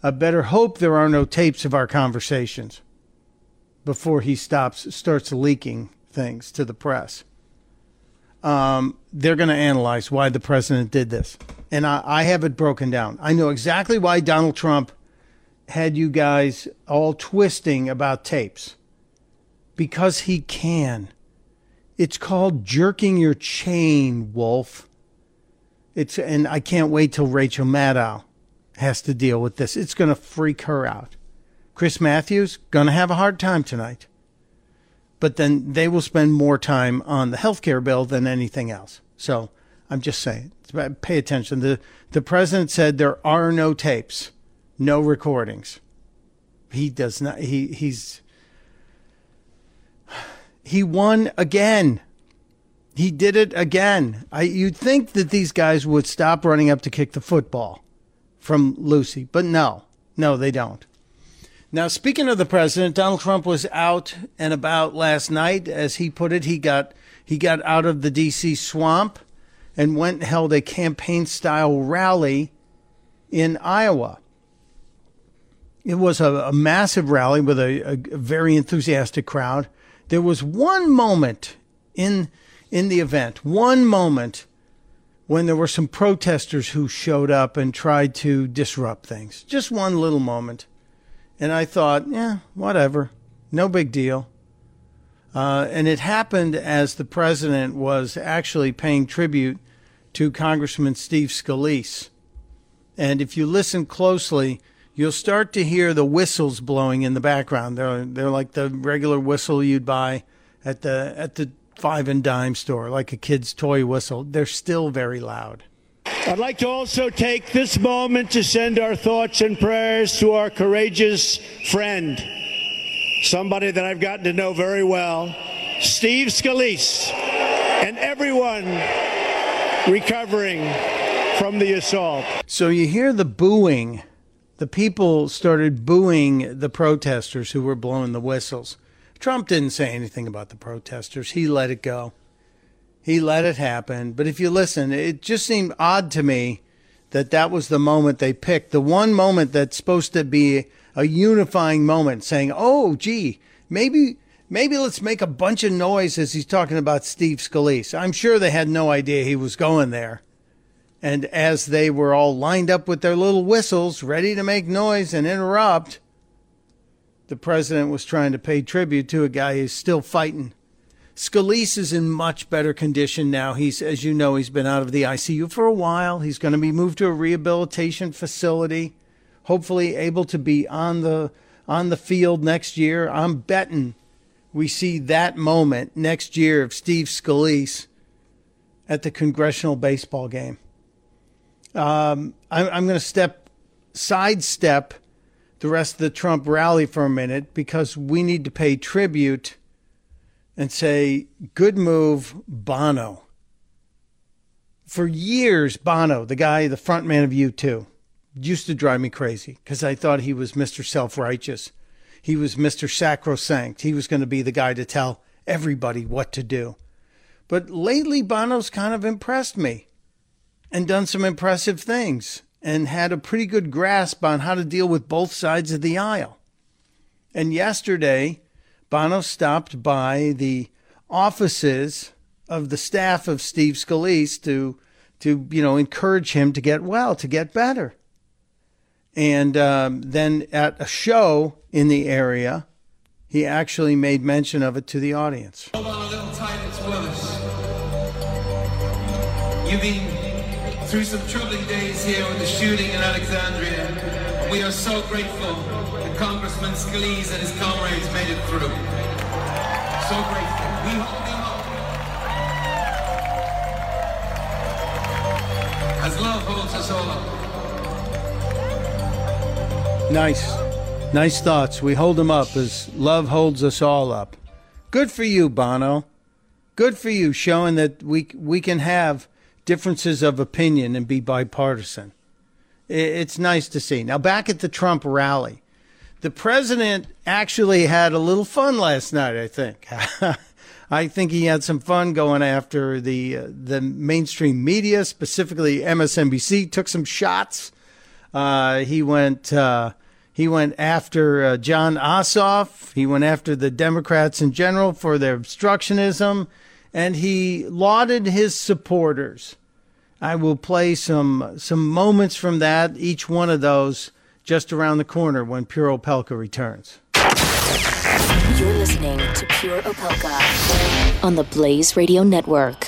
I better hope there are no tapes of our conversations before he stops, starts leaking things to the press. Um, they're going to analyze why the president did this. And I, I have it broken down. I know exactly why Donald Trump had you guys all twisting about tapes. Because he can. It's called jerking your chain, Wolf. It's and I can't wait till Rachel Maddow has to deal with this. It's going to freak her out. Chris Matthews going to have a hard time tonight. But then they will spend more time on the health care bill than anything else. So I'm just saying, pay attention. The the president said there are no tapes, no recordings. He does not. He he's he won again. He did it again. I, you'd think that these guys would stop running up to kick the football from Lucy, but no, no, they don't. Now, speaking of the president, Donald Trump was out and about last night. As he put it, he got he got out of the D.C. swamp and went and held a campaign style rally in Iowa. It was a, a massive rally with a, a, very enthusiastic crowd. There was one moment in in the event, one moment when there were some protesters who showed up and tried to disrupt things. Just one little moment. And I thought, yeah, whatever. No big deal. Uh, and it happened as the president was actually paying tribute to Congressman Steve Scalise. And if you listen closely, you'll start to hear the whistles blowing in the background. They're they're like the regular whistle you'd buy at the at the five and dime store, like a kid's toy whistle. They're still very loud. I'd like to also take this moment to send our thoughts and prayers to our courageous friend, somebody that I've gotten to know very well, Steve Scalise, and everyone recovering from the assault. So you hear the booing. The people started booing the protesters who were blowing the whistles. Trump didn't say anything about the protesters. He let it go. He let it happen. But if you listen, it just seemed odd to me that that was the moment they picked. The one moment that's supposed to be a unifying moment, saying, "Oh, gee, maybe maybe let's make a bunch of noise as he's talking about Steve Scalise. I'm sure they had no idea he was going there. And as they were all lined up with their little whistles, ready to make noise and interrupt, the president was trying to pay tribute to a guy who's still fighting. Scalise is in much better condition now. He's, as you know, he's been out of the ICU for a while. He's going to be moved to a rehabilitation facility, hopefully able to be on the on the field next year. I'm betting we see that moment next year of Steve Scalise at the congressional baseball game. Um, I, I'm going to step sidestep the rest of the Trump rally for a minute because we need to pay tribute and say, good move, Bono. For years, Bono, the guy, the front man of U2, used to drive me crazy because I thought he was Mr. Self Righteous. He was Mr. Sacrosanct. He was going to be the guy to tell everybody what to do. But lately, Bono's kind of impressed me and done some impressive things and had a pretty good grasp on how to deal with both sides of the aisle. And yesterday, Bono stopped by the offices of the staff of Steve Scalise to, to you know, encourage him to get well, to get better. And um, then at a show in the area, he actually made mention of it to the audience. Hold on a little Titus Willis. You've been through some troubling days here with the shooting in Alexandria. And we are so grateful that Congressman Scalise and his comrades made it through. So grateful. We hold them up. As love holds us all up. Nice. Nice thoughts. We hold them up as love holds us all up. Good for you, Bono. Good for you, showing that we we can have differences of opinion and be bipartisan. It's nice to see. Now, back at the Trump rally, the president actually had a little fun last night. I think. [laughs] I think he had some fun going after the uh, the mainstream media, specifically MSNBC. Took some shots. Uh, he went uh, he went after uh, Jon Ossoff. He went after the Democrats in general for their obstructionism, and he lauded his supporters. I will play some some moments from that. Each one of those just around the corner when Pure Opelka returns. You're listening to Pure Opelka on the Blaze Radio Network.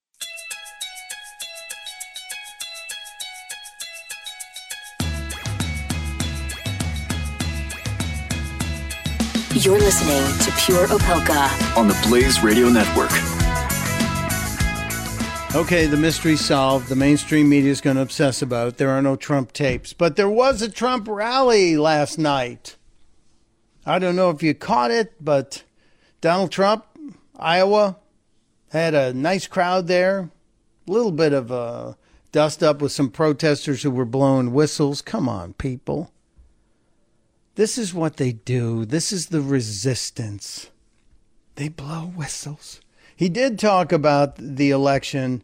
You're listening to Pure Opelka on the Blaze Radio Network. Okay, the mystery solved. The mainstream media is going to obsess about it. There are no Trump tapes. But there was a Trump rally last night. I don't know if you caught it, but Donald Trump, Iowa, had a nice crowd there. A little bit of a dust up with some protesters who were blowing whistles. Come on, people. This is what they do. This is the resistance. They blow whistles. He did talk about the election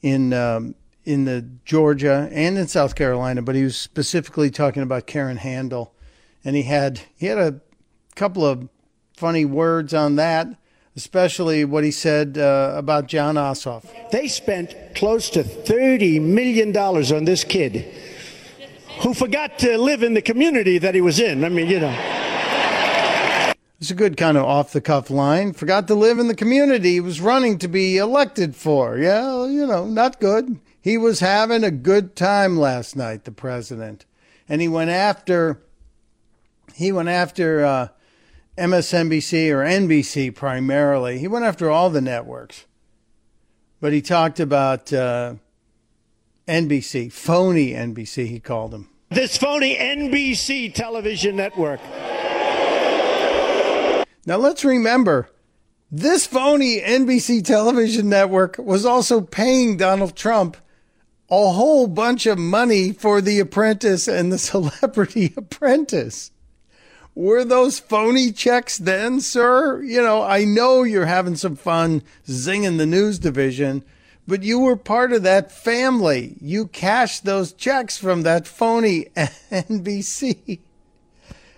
in um, in the Georgia and in South Carolina, but he was specifically talking about Karen Handel, and he had he had a couple of funny words on that, especially what he said uh, about Jon Ossoff. They spent close to thirty million dollars on this kid who forgot to live in the community that he was in. I mean, you know. It's a good kind of off the cuff line. Forgot to live in the community he was running to be elected for. Yeah, you know, not good. He was having a good time last night, the president. And he went after he went after uh, MSNBC or NBC primarily. He went after all the networks. But he talked about uh, NBC, phony NBC, he called them. This phony NBC television network. Now let's remember, this phony NBC television network was also paying Donald Trump a whole bunch of money for The Apprentice and The Celebrity [laughs] Apprentice. Were those phony checks then, sir? You know, I know you're having some fun zinging the news division but you were part of that family. You cashed those checks from that phony NBC.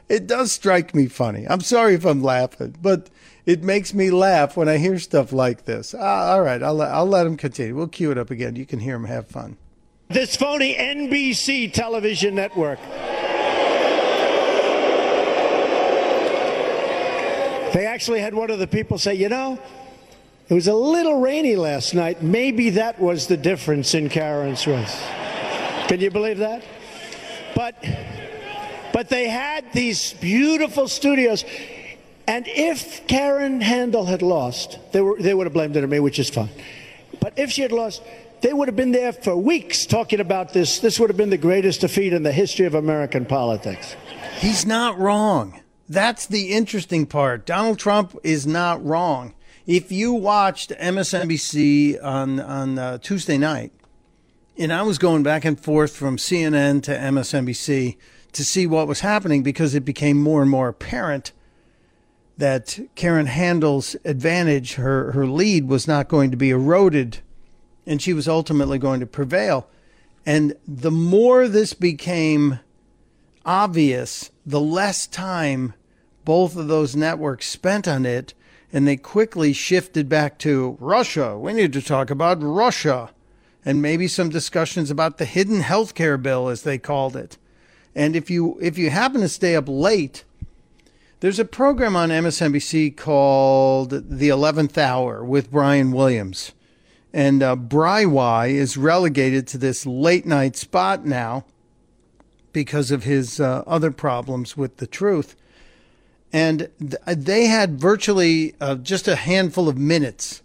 It does strike me funny. I'm sorry if I'm laughing, but it makes me laugh when I hear stuff like this. Uh, all right, I'll, I'll let him continue. We'll cue it up again. You can hear him have fun. This phony NBC television network. They actually had one of the people say, you know, it was a little rainy last night. Maybe that was the difference in Karen's race. Can you believe that? But but they had these beautiful studios. And if Karen Handel had lost, they, were, they would have blamed it on me, which is fine. But if she had lost, they would have been there for weeks talking about this. This would have been the greatest defeat in the history of American politics. He's not wrong. That's the interesting part. Donald Trump is not wrong if you watched MSNBC on on uh, Tuesday night, and I was going back and forth from CNN to MSNBC to see what was happening because it became more and more apparent that Karen Handel's advantage, her her lead, was not going to be eroded, and she was ultimately going to prevail. And the more this became obvious, the less time both of those networks spent on it and they quickly shifted back to Russia. We need to talk about Russia and maybe some discussions about the hidden healthcare bill as they called it. And if you if you happen to stay up late, There's a program on MSNBC called The 11th Hour with Brian Williams. And uh, Bry is relegated to this late night spot now because of his uh, other problems with the truth. And th- they had virtually uh, just a handful of minutes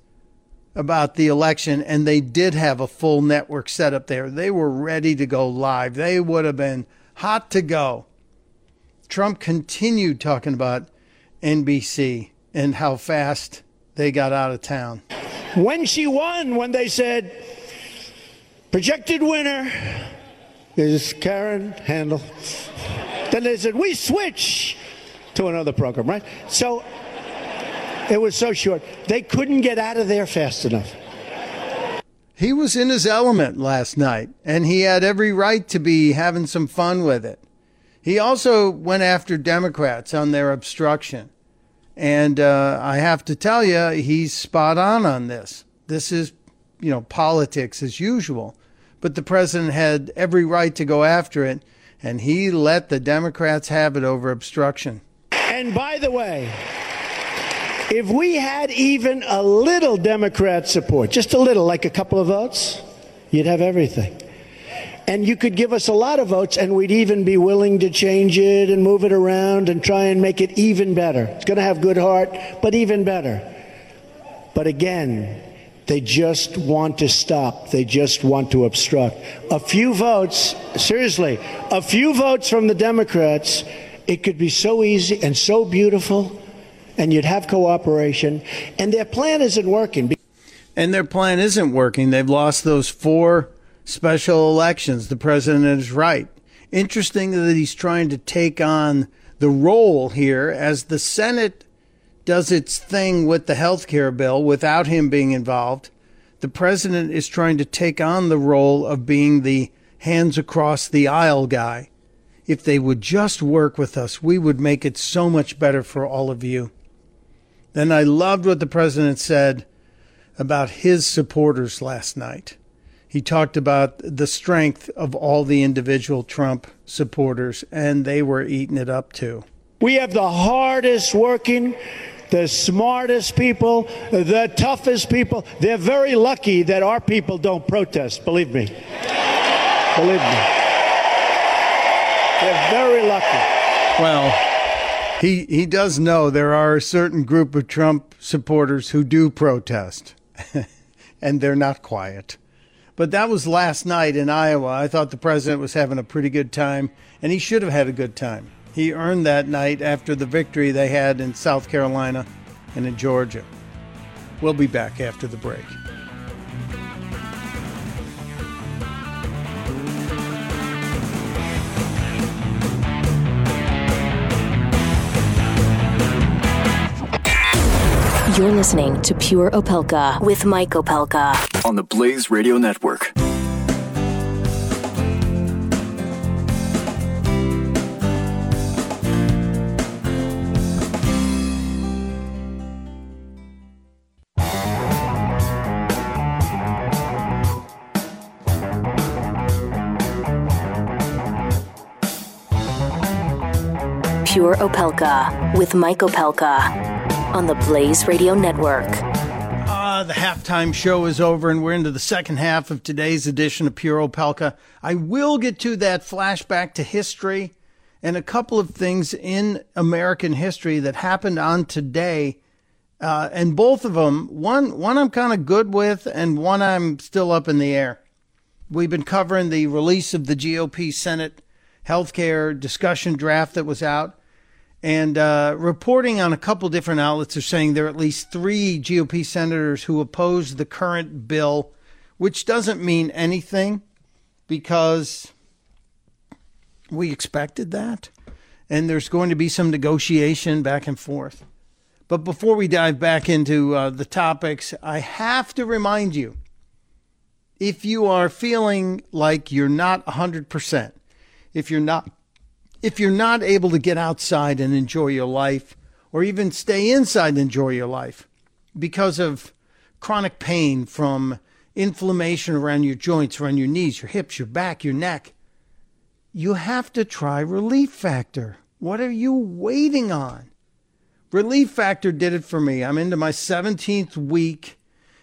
about the election, and they did have a full network set up there. They were ready to go live, they would have been hot to go. Trump continued talking about NBC and how fast they got out of town. When she won, when they said, projected winner is Karen Handel. Then they said, we switch to another program, right? So it was so short. They couldn't get out of there fast enough. He was in his element last night, and he had every right to be having some fun with it. He also went after Democrats on their obstruction. And uh, I have to tell you, he's spot on on this. This is, you know, politics as usual. But the president had every right to go after it, and he let the Democrats have it over obstruction. And by the way, if we had even a little Democrat support, just a little, like a couple of votes, you'd have everything. And you could give us a lot of votes, and we'd even be willing to change it and move it around and try and make it even better. It's going to have good heart, but even better. But again, they just want to stop. They just want to obstruct. A few votes, seriously, a few votes from the Democrats, it could be so easy and so beautiful, and you'd have cooperation. And their plan isn't working. And their plan isn't working. They've lost those four special elections. The president is right. Interesting that he's trying to take on the role here as the Senate does its thing with the health care bill without him being involved. The president is trying to take on the role of being the hands across the aisle guy. If they would just work with us, we would make it so much better for all of you. Then I loved what the president said about his supporters last night. He talked about the strength of all the individual Trump supporters, and they were eating it up too. We have the hardest working, the smartest people, the toughest people. They're very lucky that our people don't protest, believe me. Believe me. They're very lucky. Well, he he does know there are a certain group of Trump supporters who do protest, [laughs] and they're not quiet. But that was last night in Iowa. I thought the president was having a pretty good time, and he should have had a good time. He earned that night after the victory they had in South Carolina and in Georgia. We'll be back after the break. You're listening to Pure Opelka with Mike Opelka on the Blaze Radio Network. Pure Opelka with Mike Opelka on the Blaze Radio Network. Uh, the halftime show is over, and we're into the second half of today's edition of Pure Opelka. I will get to that flashback to history and a couple of things in American history that happened on today. Uh, and both of them, one, one I'm kind of good with, and one I'm still up in the air. We've been covering the release of the GOP Senate healthcare discussion draft that was out. And uh, reporting on a couple different outlets are saying there are at least three GOP senators who oppose the current bill, which doesn't mean anything because we expected that. And there's going to be some negotiation back and forth. But before we dive back into uh, the topics, I have to remind you if you are feeling like you're not 100%, if you're not if you're not able to get outside and enjoy your life, or even stay inside and enjoy your life because of chronic pain from inflammation around your joints, around your knees, your hips, your back, your neck, you have to try Relief Factor. What are you waiting on? Relief Factor did it for me. I'm into my 17th week.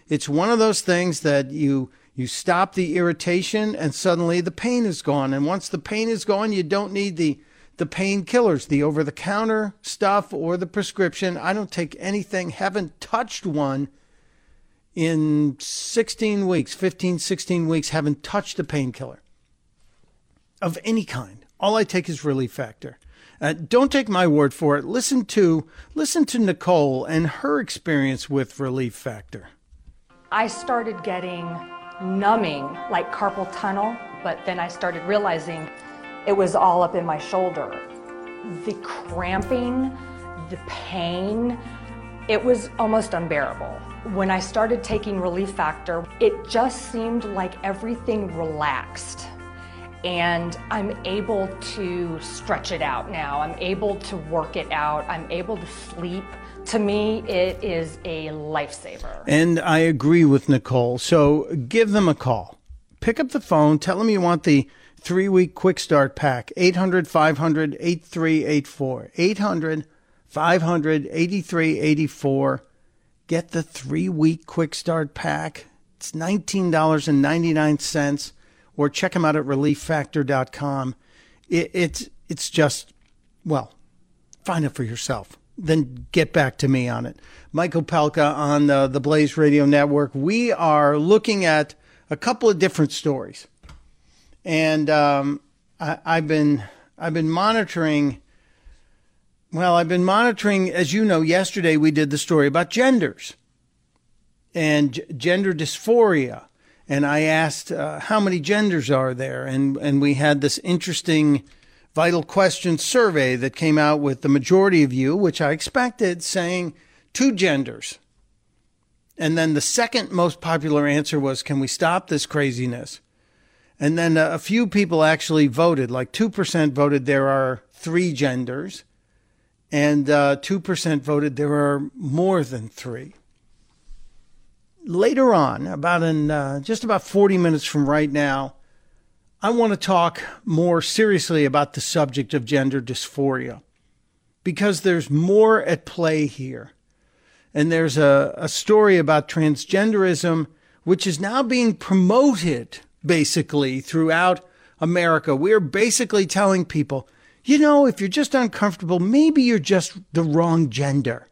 It's one of those things that you you stop the irritation and suddenly the pain is gone. And once the pain is gone, you don't need the the painkillers, the over the counter stuff or the prescription. I don't take anything, haven't touched one in 16 weeks, 15, 16 weeks, haven't touched a painkiller of any kind. All I take is relief factor. Uh, don't take my word for it. Listen to listen to Nicole and her experience with relief factor. I started getting numbing like carpal tunnel, but then I started realizing it was all up in my shoulder. The cramping, the pain, it was almost unbearable. When I started taking Relief Factor, it just seemed like everything relaxed. And I'm able to stretch it out now. I'm able to work it out. I'm able to sleep. To me, it is a lifesaver. And I agree with Nicole. So give them a call. Pick up the phone, tell them you want the three week quick start pack 800 500 8384. 800 500 8384. Get the three week quick start pack. It's $19.99 or check them out at relieffactor.com. It, it's, it's just, well, find it for yourself. Then get back to me on it. Michael Opelka on the, the Blaze Radio Network. We are looking at a couple of different stories. And um, I, I've been I've been monitoring well, I've been monitoring, as you know, yesterday we did the story about genders and gender dysphoria. And I asked uh, how many genders are there, and and we had this interesting vital question survey that came out with the majority of you, which I expected, saying two genders. And then the second most popular answer was, "Can we stop this craziness?" And then a few people actually voted, like two percent voted there are three genders and uh, 2% voted there are more than three. Later on, about in uh, just about 40 minutes from right now, I want to talk more seriously about the subject of gender dysphoria because there's more at play here. And there's a, a story about transgenderism, which is now being promoted basically throughout America. We're basically telling people you know, if you're just uncomfortable, maybe you're just the wrong gender.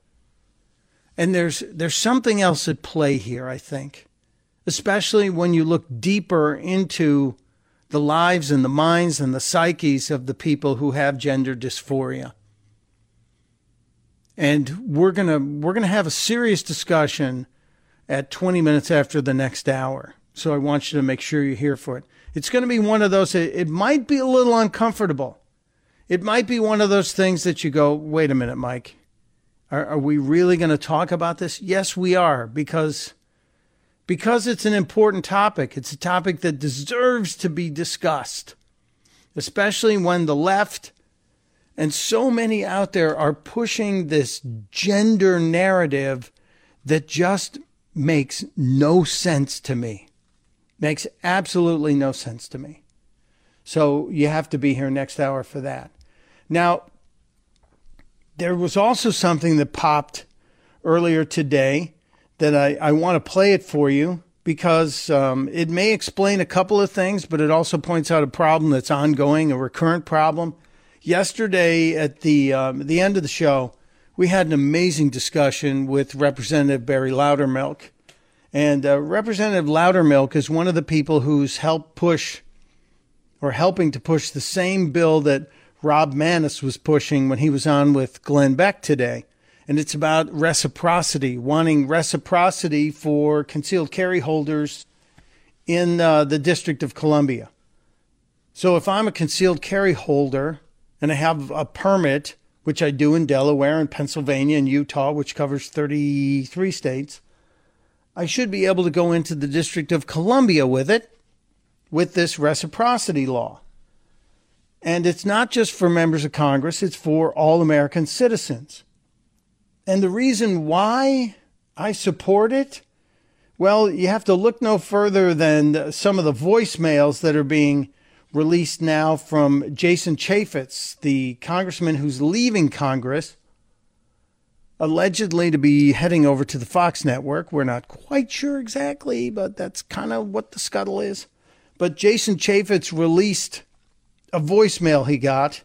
And there's there's something else at play here, I think. Especially when you look deeper into the lives and the minds and the psyches of the people who have gender dysphoria. And we're going to we're going to have a serious discussion at 20 minutes after the next hour. So I want you to make sure you're here for it. It's going to be one of those it, might be a little uncomfortable it might be one of those things that you go, wait a minute, Mike. Are, are we really going to talk about this? Yes, we are, because because it's an important topic. It's a topic that deserves to be discussed, especially when the left and so many out there are pushing this gender narrative that just makes no sense to me. Makes absolutely no sense to me. So you have to be here next hour for that. Now, there was also something that popped earlier today that I, I want to play it for you because um, it may explain a couple of things, but it also points out a problem that's ongoing, a recurrent problem. Yesterday, at the um, the end of the show, we had an amazing discussion with Representative Barry Loudermilk, and uh, Representative Loudermilk is one of the people who's helped push, or helping to push, the same bill that Rob Maness was pushing when he was on with Glenn Beck today. And it's about reciprocity, wanting reciprocity for concealed carry holders in uh, the District of Columbia. So if I'm a concealed carry holder and I have a permit, which I do in Delaware and Pennsylvania and Utah, which covers 33 states, I should be able to go into the District of Columbia with it with this reciprocity law. And it's not just for members of Congress, it's for all American citizens. And the reason why I support it, well, you have to look no further than some of the voicemails that are being released now from Jason Chaffetz, the congressman who's leaving Congress. Allegedly to be heading over to the Fox network. We're not quite sure exactly, but that's kind of what the scuttle is. But Jason Chaffetz released a voicemail he got.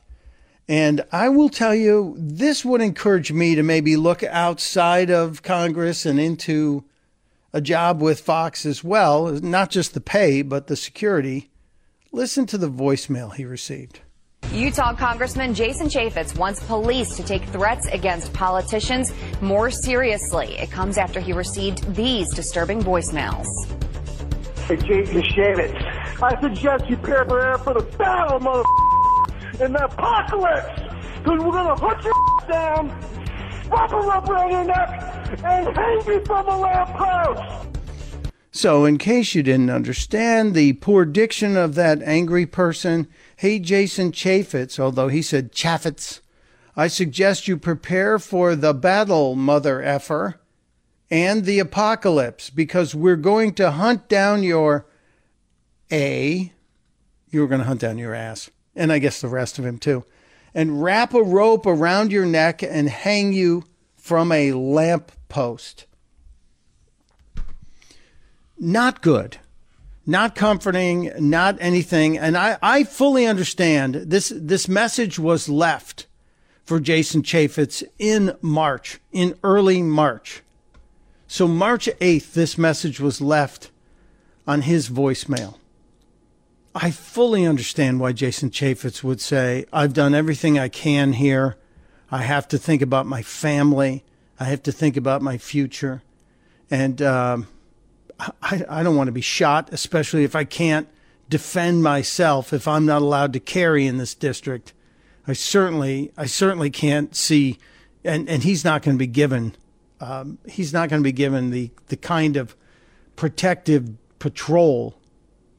And I will tell you, this would encourage me to maybe look outside of Congress and into a job with Fox as well, not just the pay, but the security. Listen to the voicemail he received. Utah Congressman Jason Chaffetz wants police to take threats against politicians more seriously. It comes after he received these disturbing voicemails. Hey, Jason Chaffetz, I suggest you prepare for the battle, mother in the apocalypse, because we're going to hunt your down, wrap a rubber around your neck, and hang you from a lamppost. So, in case you didn't understand the poor diction of that angry person, hey, Jason Chaffetz, although he said Chaffetz, I suggest you prepare for the battle, mother effer, and the apocalypse, because we're going to hunt down your A. You were going to hunt down your ass, and I guess the rest of him too, and wrap a rope around your neck and hang you from a lamp post not good, not comforting, not anything. And I, I fully understand this, this message was left for Jason Chaffetz in March, in early March. So March 8th, this message was left on his voicemail. I fully understand why Jason Chaffetz would say, I've done everything I can here. I have to think about my family. I have to think about my future. And, um, I, I don't want to be shot, especially if I can't defend myself, if I'm not allowed to carry in this district. I certainly, I certainly can't see, and, and he's not going to be given, um, he's not going to be given the, the kind of protective patrol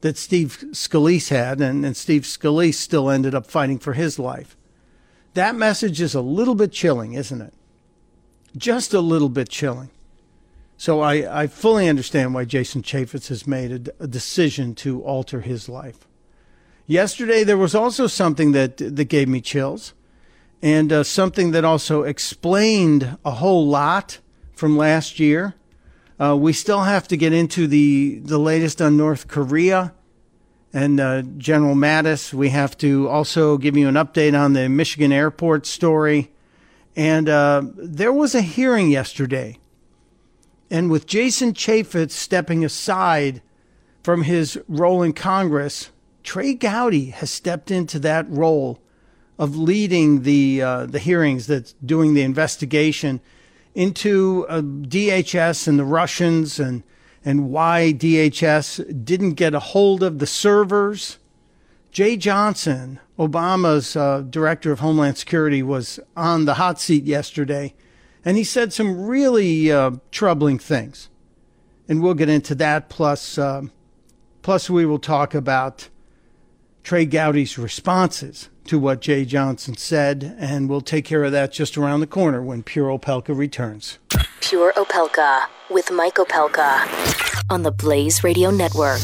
that Steve Scalise had, and, and Steve Scalise still ended up fighting for his life. That message is a little bit chilling, isn't it? Just a little bit chilling. So I, I fully understand why Jason Chaffetz has made a, decision to alter his life. Yesterday, there was also something that, that gave me chills and uh, something that also explained a whole lot from last year. Uh, we still have to get into the, the latest on North Korea and uh, General Mattis. We have to also give you an update on the Michigan airport story. And uh, there was a hearing yesterday and with Jason Chaffetz stepping aside from his role in Congress, Trey Gowdy has stepped into that role of leading the uh, the hearings, that's doing the investigation into uh, DHS and the Russians and and why DHS didn't get a hold of the servers. Jeh Johnson, Obama's uh, director of Homeland Security, was on the hot seat yesterday and he said some really uh, troubling things. And we'll get into that. Plus, uh, plus we will talk about Trey Gowdy's responses to what Jeh Johnson said, and we'll take care of that just around the corner when Pure Opelka returns. Pure Opelka with Mike Opelka on the Blaze Radio Network.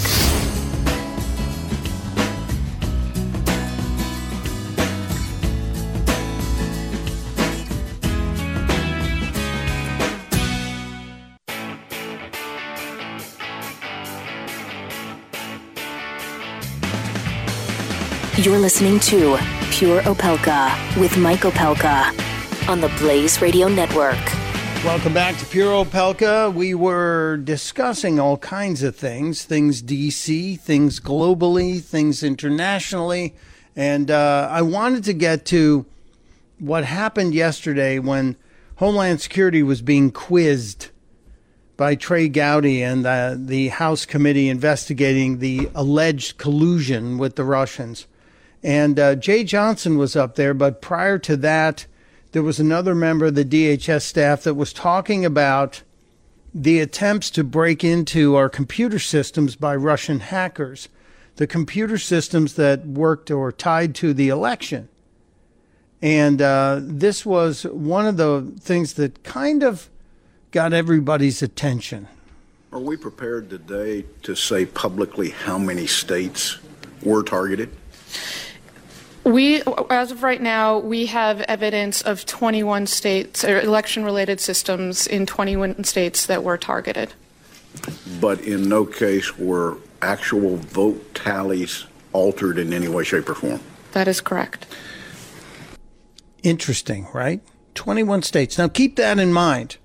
You're listening to Pure Opelka with Mike Opelka on the Blaze Radio Network. Welcome back to Pure Opelka. We were discussing all kinds of things things DC, things globally, things internationally. And uh, I wanted to get to what happened yesterday when Homeland Security was being quizzed by Trey Gowdy and the, the House committee investigating the alleged collusion with the Russians. And uh, Jeh Johnson was up there, but prior to that, there was another member of the DHS staff that was talking about the attempts to break into our computer systems by Russian hackers, the computer systems that worked or tied to the election. And uh, this was one of the things that kind of got everybody's attention. Are we prepared today to say publicly how many states were targeted? We, as of right now, we have evidence of 21 states or election-related systems in 21 states that were targeted. But in no case were actual vote tallies altered in any way, shape, or form. That is correct. Interesting, right? 21 states. Now keep that in mind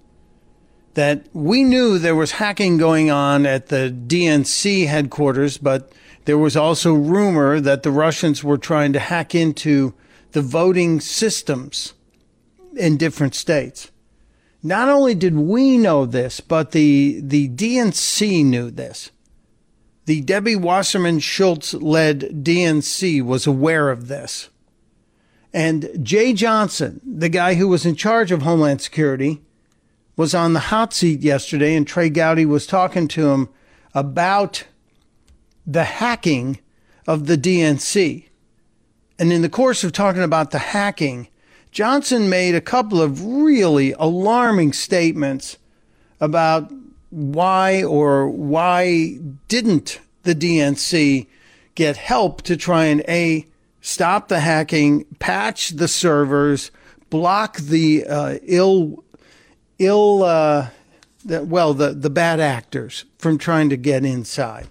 that we knew there was hacking going on at the DNC headquarters, but there was also rumor that the Russians were trying to hack into the voting systems in different states. Not only did we know this, but the, the DNC knew this. The Debbie Wasserman Schultz led DNC was aware of this. And Jeh Johnson, the guy who was in charge of Homeland Security, was on the hot seat yesterday, and Trey Gowdy was talking to him about the hacking of the DNC. And in the course of talking about the hacking, Johnson made a couple of really alarming statements about why or why didn't the DNC get help to try and A, stop the hacking, patch the servers, block the uh, ill, ill, uh, the, well, the, the bad actors from trying to get inside.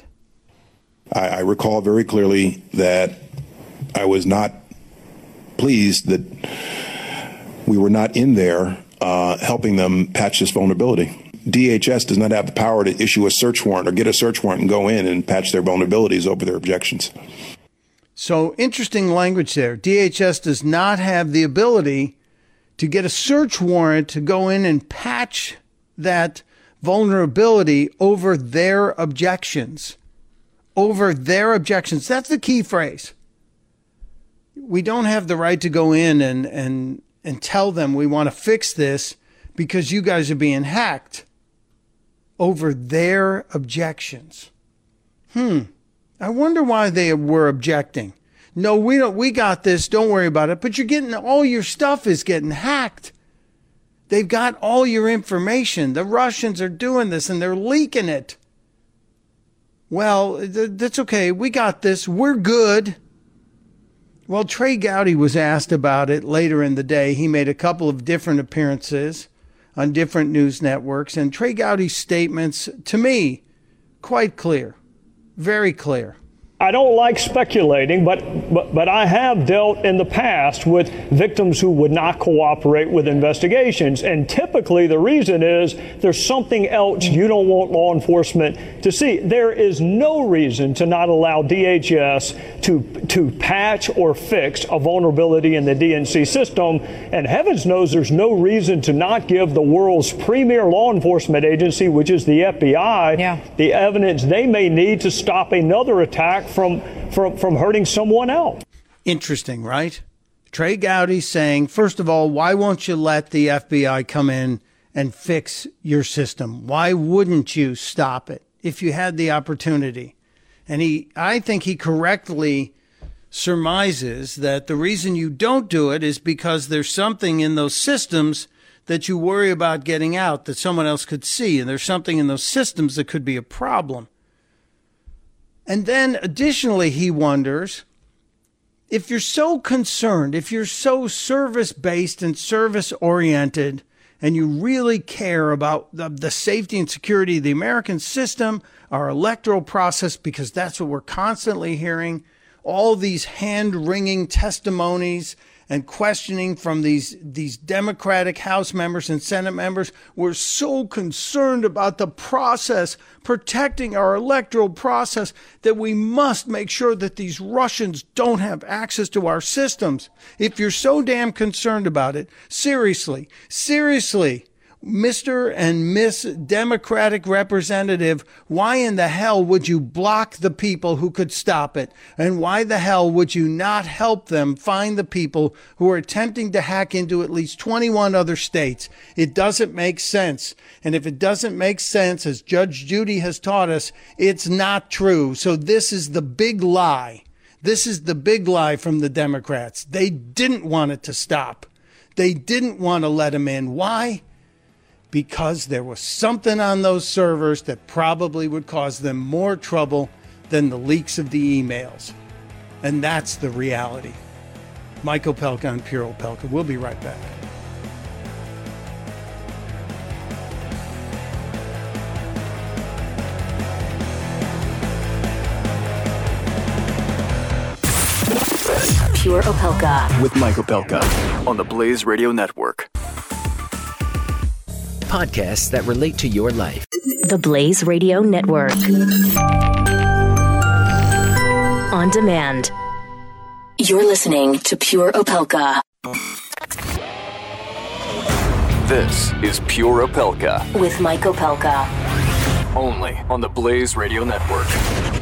I, I recall very clearly that I was not pleased that we were not in there uh, helping them patch this vulnerability. DHS does not have the power to issue a search warrant or get a search warrant and go in and patch their vulnerabilities over their objections. So interesting language there. DHS does not have the ability to get a search warrant to go in and patch that vulnerability over their objections. Over their objections. That's the key phrase. We don't have the right to go in and, and, and tell them we want to fix this because you guys are being hacked over their objections. Hmm. I wonder why they were objecting. No, we don't we got this, don't worry about it. But you're getting all your stuff is getting hacked. They've got all your information. The Russians are doing this and they're leaking it. Well, th- that's okay. We got this. We're good. Well, Trey Gowdy was asked about it later in the day. He made a couple of different appearances on different news networks. And Trey Gowdy's statements, to me, quite clear, very clear. I don't like speculating, but, but, but I have dealt in the past with victims who would not cooperate with investigations. And typically the reason is there's something else you don't want law enforcement to see. There is no reason to not allow DHS to, to patch or fix a vulnerability in the DNC system. And heavens knows there's no reason to not give the world's premier law enforcement agency, which is the FBI, yeah. the evidence they may need to stop another attack from, from, from hurting someone else. Interesting, right? Trey Gowdy saying, first of all, why won't you let the FBI come in and fix your system? Why wouldn't you stop it if you had the opportunity? And he, I think he correctly surmises that the reason you don't do it is because there's something in those systems that you worry about getting out that someone else could see. And there's something in those systems that could be a problem. And then additionally, he wonders if you're so concerned, if you're so service based and service oriented, and you really care about the, the, safety and security of the American system, our electoral process, because that's what we're constantly hearing, all these hand wringing testimonies and questioning from these, these Democratic House members and Senate members. We're so concerned about the process, protecting our electoral process, that we must make sure that these Russians don't have access to our systems. If you're so damn concerned about it, seriously, seriously, Mr. and Miss Democratic representative, why in the hell would you block the people who could stop it? And why the hell would you not help them find the people who are attempting to hack into at least 21 other states? It doesn't make sense. And if it doesn't make sense, as Judge Judy has taught us, it's not true. So this is the big lie. This is the big lie from the Democrats. They didn't want it to stop. They didn't want to let them in. Why? Because there was something on those servers that probably would cause them more trouble than the leaks of the emails. And that's the reality. Mike Opelka on Pure Opelka. We'll be right back. Pure Opelka. With Mike Opelka on the Blaze Radio Network. Podcasts that relate to your life. The Blaze Radio Network. On demand. You're listening to Pure Opelka. This is Pure Opelka. With Mike Opelka. Only on the Blaze Radio Network.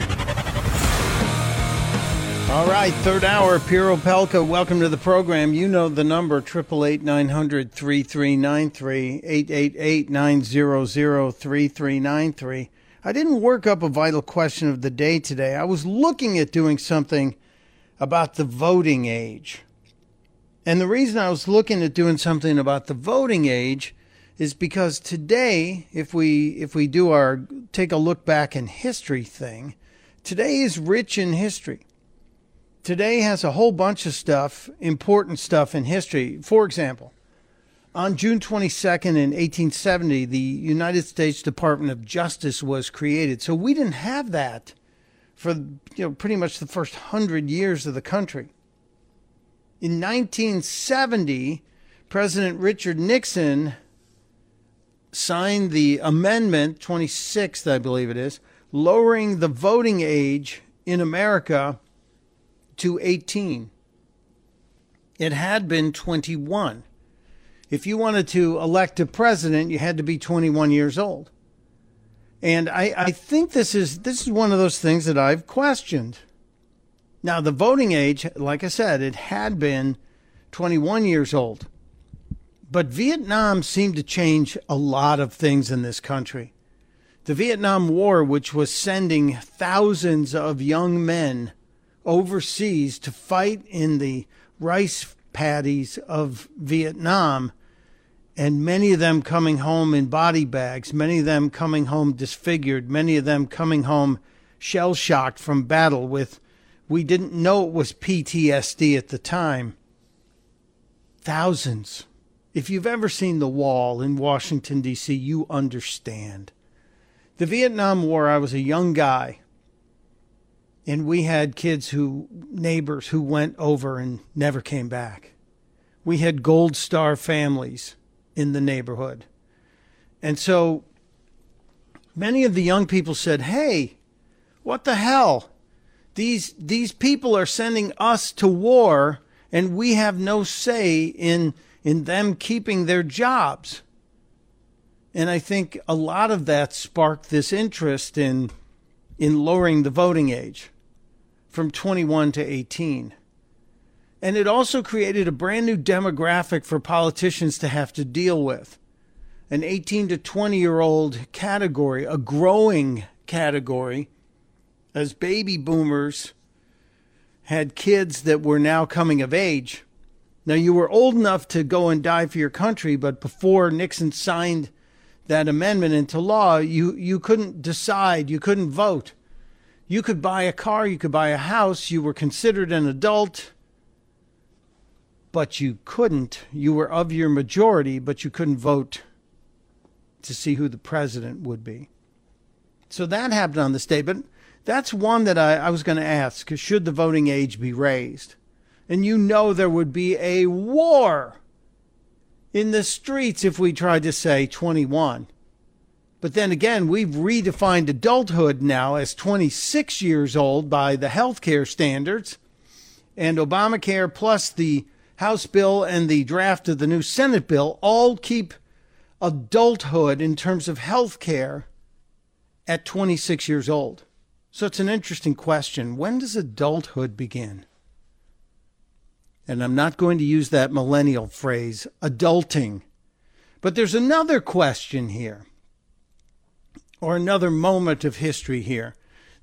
All right, third hour, Pure Opelka, Welcome to the program. You know the number, 888-900-3393, 888-900-3393. I didn't work up a vital question of the day today. I was looking at doing something about the voting age. And the reason I was looking at doing something about the voting age is because today, if we if we do our take a look back in history thing, today is rich in history today has a whole bunch of stuff, important stuff in history. For example, on June 22nd in 1870, the United States Department of Justice was created. So we didn't have that for you know pretty much the first 100 years of the country. In 1970, President Richard Nixon signed the amendment 26th, I believe it is, lowering the voting age in America to 18. It had been 21. If you wanted to elect a president, you had to be 21 years old. And I, I think this is this is one of those things that I've questioned. Now the voting age, like I said, it had been 21 years old. But Vietnam seemed to change a lot of things in this country. The Vietnam War, which was sending thousands of young men overseas to fight in the rice paddies of Vietnam, and many of them coming home in body bags, many of them coming home disfigured, many of them coming home shell shocked from battle with, we didn't know it was PTSD at the time. Thousands. If you've ever seen The Wall in Washington, D.C., you understand. The Vietnam War, I was a young guy and we had kids who neighbors who went over and never came back. We had gold star families in the neighborhood. And so many of the young people said, "Hey, what the hell? These these people are sending us to war and we have no say in in them keeping their jobs." And I think a lot of that sparked this interest in in lowering the voting age from 21 to 18. And it also created a brand new demographic for politicians to have to deal with an 18 to 20 year old category, a growing category, as baby boomers had kids that were now coming of age. Now, you were old enough to go and die for your country, but before Nixon signed that amendment into law, you, you couldn't decide, you couldn't vote. You could buy a car, you could buy a house, you were considered an adult, but you couldn't. You were of your majority, but you couldn't vote to see who the president would be. So that happened on this day. But that's one that I, I was going to ask should the voting age be raised? And you know there would be a war in the streets if we tried to say 21. But then again, we've redefined adulthood now as 26 years old by the healthcare standards. And Obamacare plus the House bill and the draft of the new Senate bill all keep adulthood in terms of health care at 26 years old. So it's an interesting question. When does adulthood begin? And I'm not going to use that millennial phrase, adulting. But there's another question here or another moment of history here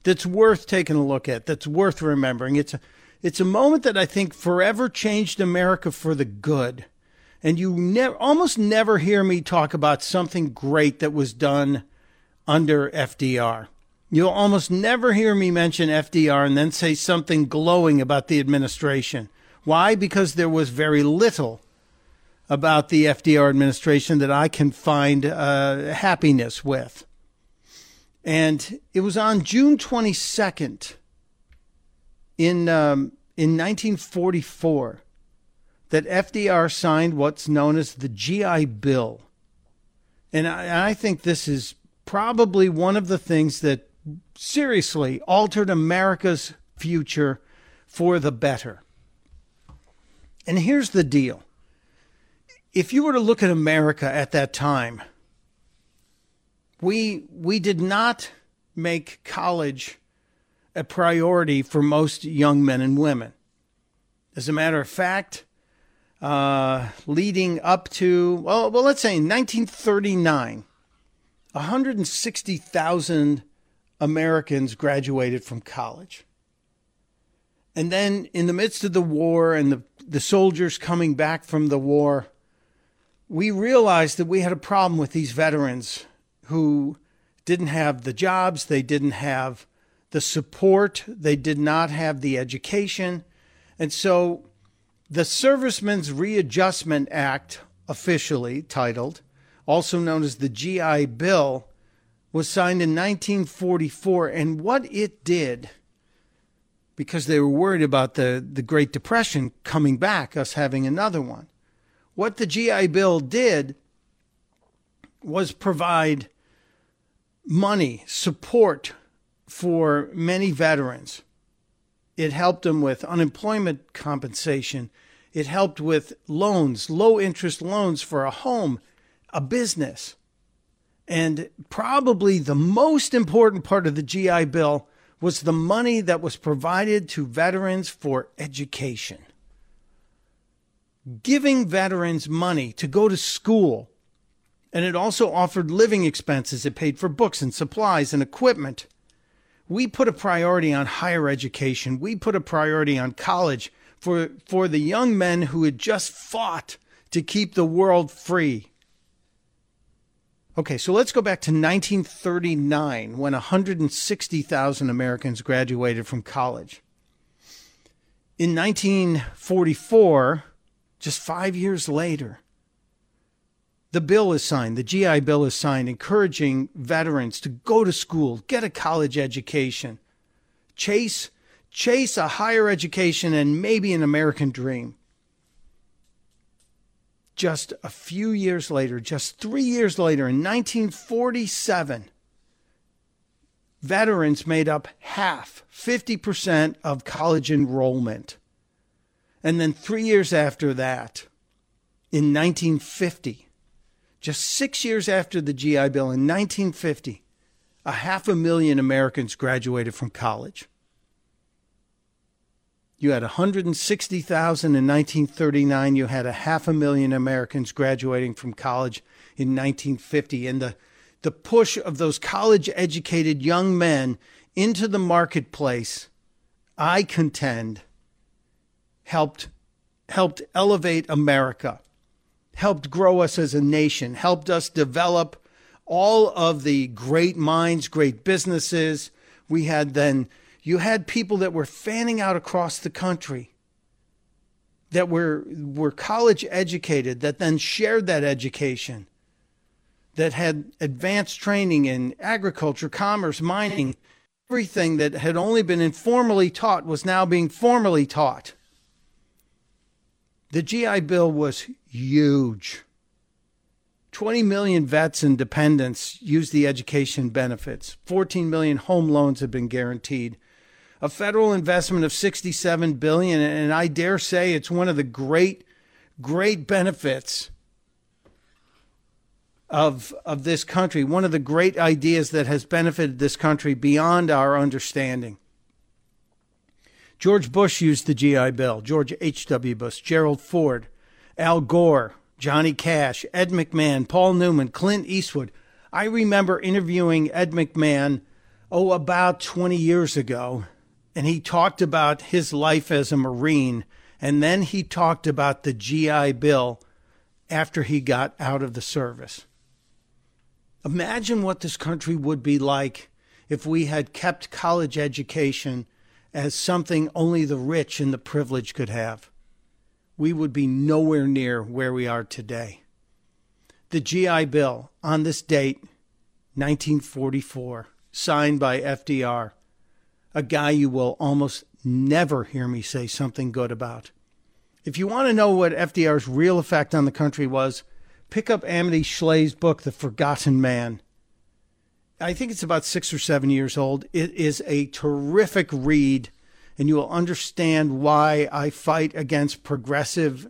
that's worth taking a look at, that's worth remembering. It's a, it's a moment that I think forever changed America for the good. And you never, almost never hear me talk about something great that was done under FDR. You'll almost never hear me mention FDR and then say something glowing about the administration Why? Because there was very little about the FDR administration that I can find uh, happiness with. And it was on June 22nd in, um, in 1944 that FDR signed what's known as the GI Bill. And I, I think this is probably one of the things that seriously altered America's future for the better. And here's the deal if you were to look at America at that time, we we did not make college a priority for most young men and women. As a matter of fact, uh, leading up to well, well, let's say in 1939, 160,000 Americans graduated from college. And then, in the midst of the war and the, the soldiers coming back from the war, we realized that we had a problem with these veterans who didn't have the jobs, they didn't have the support, they did not have the education. And so the Servicemen's Readjustment Act, officially titled, also known as the GI Bill, was signed in 1944. And what it did, because they were worried about the, the Great Depression coming back, us having another one, what the GI Bill did was provide money, support for many veterans. It helped them with unemployment compensation. It helped with loans, low interest loans for a home, a business. And probably the most important part of the GI Bill was the money that was provided to veterans for education giving veterans money to go to school. And it also offered living expenses. It paid for books and supplies and equipment. We put a priority on higher education. We put a priority on college for, for the young men who had just fought to keep the world free. Okay, so let's go back to 1939 when 160,000 Americans graduated from college. In 1944, just five years later, the bill is signed, the GI Bill is signed, encouraging veterans to go to school, get a college education, chase, chase a higher education and maybe an American dream. Just a few years later, just three years later, in 1947, veterans made up half, 50% of college enrollment. And then three years after that, in 1950, just six years after the GI Bill, in 1950, a half a million Americans graduated from college. You had 160,000 in 1939. You had a half a million Americans graduating from college in 1950. And the, the push of those college educated young men into the marketplace, I contend, helped helped elevate America, helped grow us as a nation, helped us develop all of the great minds, great businesses. We had then you had people that were fanning out across the country that were were college educated that then shared that education that had advanced training in agriculture, commerce, mining, everything that had only been informally taught was now being formally taught. The GI Bill was huge. 20 million vets and dependents use the education benefits. 14 million home loans have been guaranteed. A federal investment of 67 billion and I dare say it's one of the great great benefits of of this country, one of the great ideas that has benefited this country beyond our understanding. George Bush used the GI Bill, George H.W. Bush, Gerald Ford, Al Gore, Johnny Cash, Ed McMahon, Paul Newman, Clint Eastwood. I remember interviewing Ed McMahon, oh, about 20 years ago, and he talked about his life as a Marine, and then he talked about the GI Bill after he got out of the service. Imagine what this country would be like if we had kept college education as something only the rich and the privileged could have. We would be nowhere near where we are today. The GI Bill on this date, 1944, signed by FDR, a guy you will almost never hear me say something good about. If you want to know what FDR's real effect on the country was, pick up Amity Shlaes' book, The Forgotten Man. I think it's about six or seven years old. It is a terrific read, and you will understand why I fight against progressive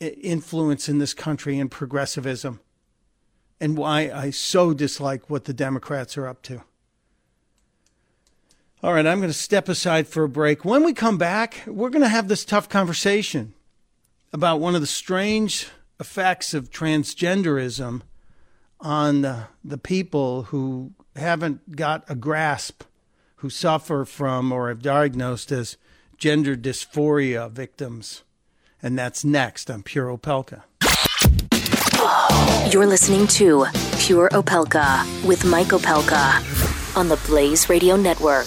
influence in this country and progressivism, and why I so dislike what the Democrats are up to. All right, I'm going to step aside for a break. When we come back, we're going to have this tough conversation about one of the strange effects of transgenderism on the, the people who haven't got a grasp, who suffer from or have diagnosed as gender dysphoria victims. And that's next on Pure Opelka. You're listening to Pure Opelka with Mike Opelka on the Blaze Radio Network.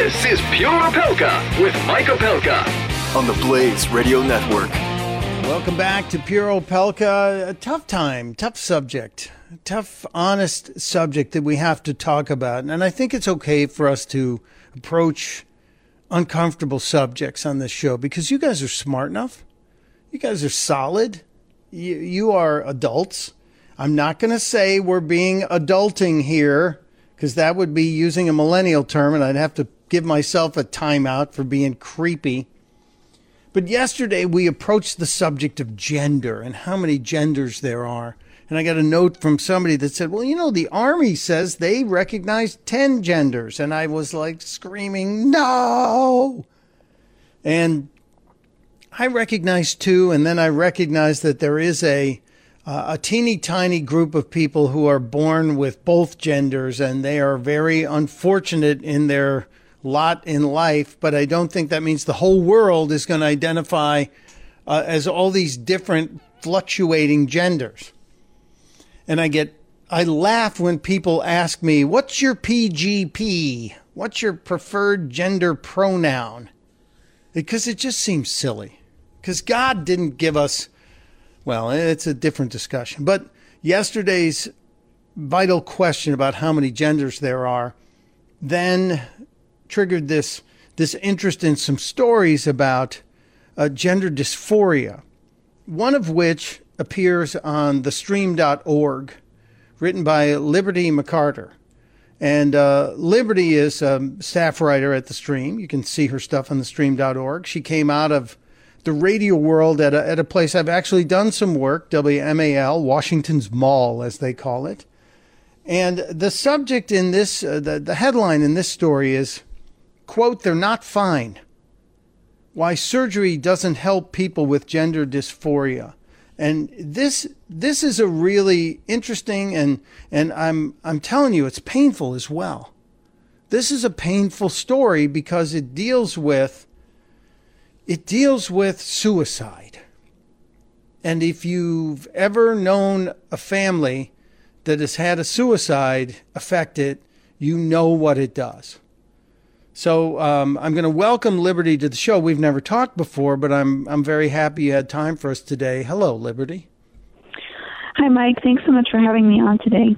This is Pure Opelka with Mike Opelka on the Blaze Radio Network. Welcome back to Pure Opelka. A tough time, tough subject, tough, honest subject that we have to talk about. And I think it's okay for us to approach uncomfortable subjects on this show because you guys are smart enough. You guys are solid. You, you are adults. I'm not going to say we're being adulting here because that would be using a millennial term and I'd have to give myself a timeout for being creepy. But yesterday we approached the subject of gender and how many genders there are. And I got a note from somebody that said, well, you know, the Army says they recognize 10 genders. And I was like screaming, no. And I recognized two. And then I recognized that there is a, uh, a teeny tiny group of people who are born with both genders and they are very unfortunate in their lot in life, but I don't think that means the whole world is going to identify uh, as all these different fluctuating genders. And I get, I laugh when people ask me, what's your PGP? What's your preferred gender pronoun? Because it just seems silly. Because God didn't give us, well, it's a different discussion. But yesterday's vital question about how many genders there are then triggered this this interest in some stories about uh, gender dysphoria, one of which appears on thestream.org, written by Liberty McArtor. And uh, Liberty is a staff writer at the Stream. You can see her stuff on thestream.org. She came out of the radio world at a, at a place I've actually done some work, WMAL, Washington's Mall, as they call it. And the subject in this, uh, the, the headline in this story is quote, they're not fine. Why surgery doesn't help people with gender dysphoria. And this this is a really interesting and and I'm I'm telling you it's painful as well. This is a painful story because it deals with it deals with suicide. And if you've ever known a family that has had a suicide affected, you know what it does. So um, I'm going to welcome Liberty to the show. We've never talked before, but I'm I'm very happy you had time for us today. Hello, Liberty. Hi, Mike. Thanks so much for having me on today.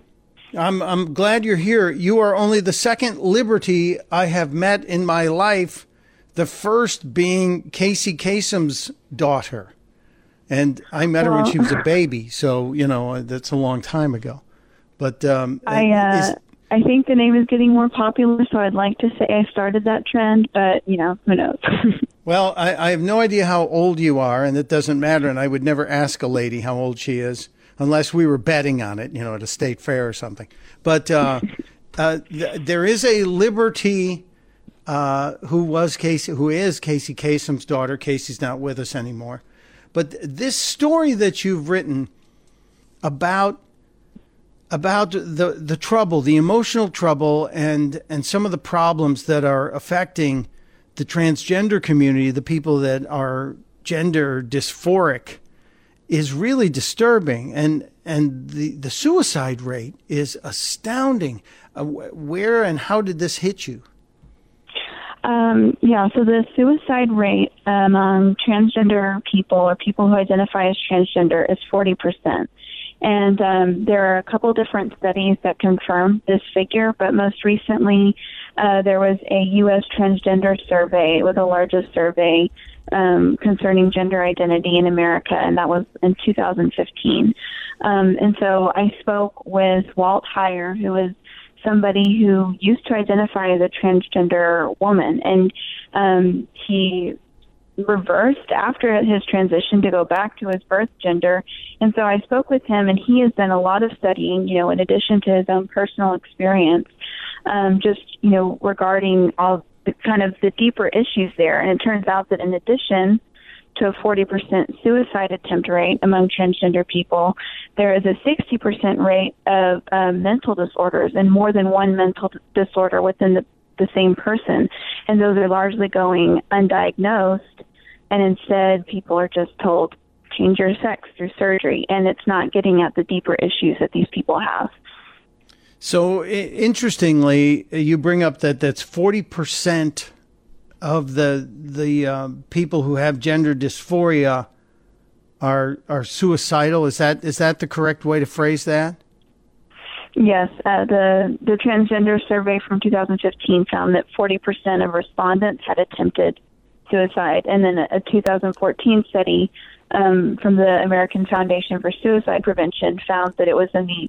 I'm I'm glad you're here. You are only the second Liberty I have met in my life. The first being Casey Kasem's daughter, and I met well, her when she was a baby. So you know that's a long time ago. But um, I uh, I think the name is getting more popular, so I'd like to say I started that trend, but you know, who knows? [laughs] well, I, I, have no idea how old you are, and it doesn't matter. And I would never ask a lady how old she is unless we were betting on it, you know, at a state fair or something. But uh, [laughs] uh, th- there is a Liberty uh, who was Casey, who is Casey Kasem's daughter. Casey's not with us anymore. But this story that you've written about about the the trouble, the emotional trouble, and and some of the problems that are affecting the transgender community, the people that are gender dysphoric, is really disturbing, and and the the suicide rate is astounding. Uh, where and how did this hit you? Um, yeah, so the suicide rate among transgender people or people who identify as transgender is 40%. And um, there are a couple different studies that confirm this figure, but most recently uh, there was a U.S. transgender survey, it was the largest survey um, concerning gender identity in America, and that was in 2015. Um, and so I spoke with Walt Heyer, who is somebody who used to identify as a transgender woman, and um, he reversed after his transition to go back to his birth gender. And so I spoke with him, and he has done a lot of studying, you know, in addition to his own personal experience, um, just, you know, regarding all the kind of the deeper issues there. And it turns out that in addition to a 40% suicide attempt rate among transgender people, there is a 60% rate of uh, mental disorders and more than one mental disorder within the the same person. And those are largely going undiagnosed. And instead, people are just told, change your sex through surgery. And it's not getting at the deeper issues that these people have. So, interestingly, you bring up that that's 40% of the, the uh, people who have gender dysphoria are, are suicidal. Is that, is that the correct way to phrase that? Yes, uh, the the transgender survey from 2015 found that 40% of respondents had attempted suicide, and then a, a 2014 study um, from the American Foundation for Suicide Prevention found that it was in the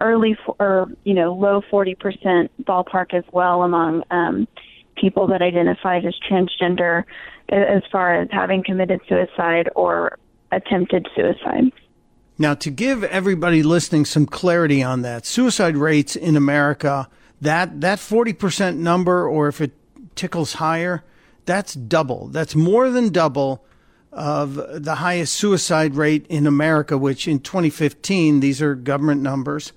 early or you know low 40% ballpark as well among um, people that identified as transgender, as far as having committed suicide or attempted suicide. Now, to give everybody listening some clarity on that, suicide rates in America, that, that 40% number, or if it tickles higher, that's double. That's more than double of the highest suicide rate in America, which in 2015, these are government numbers,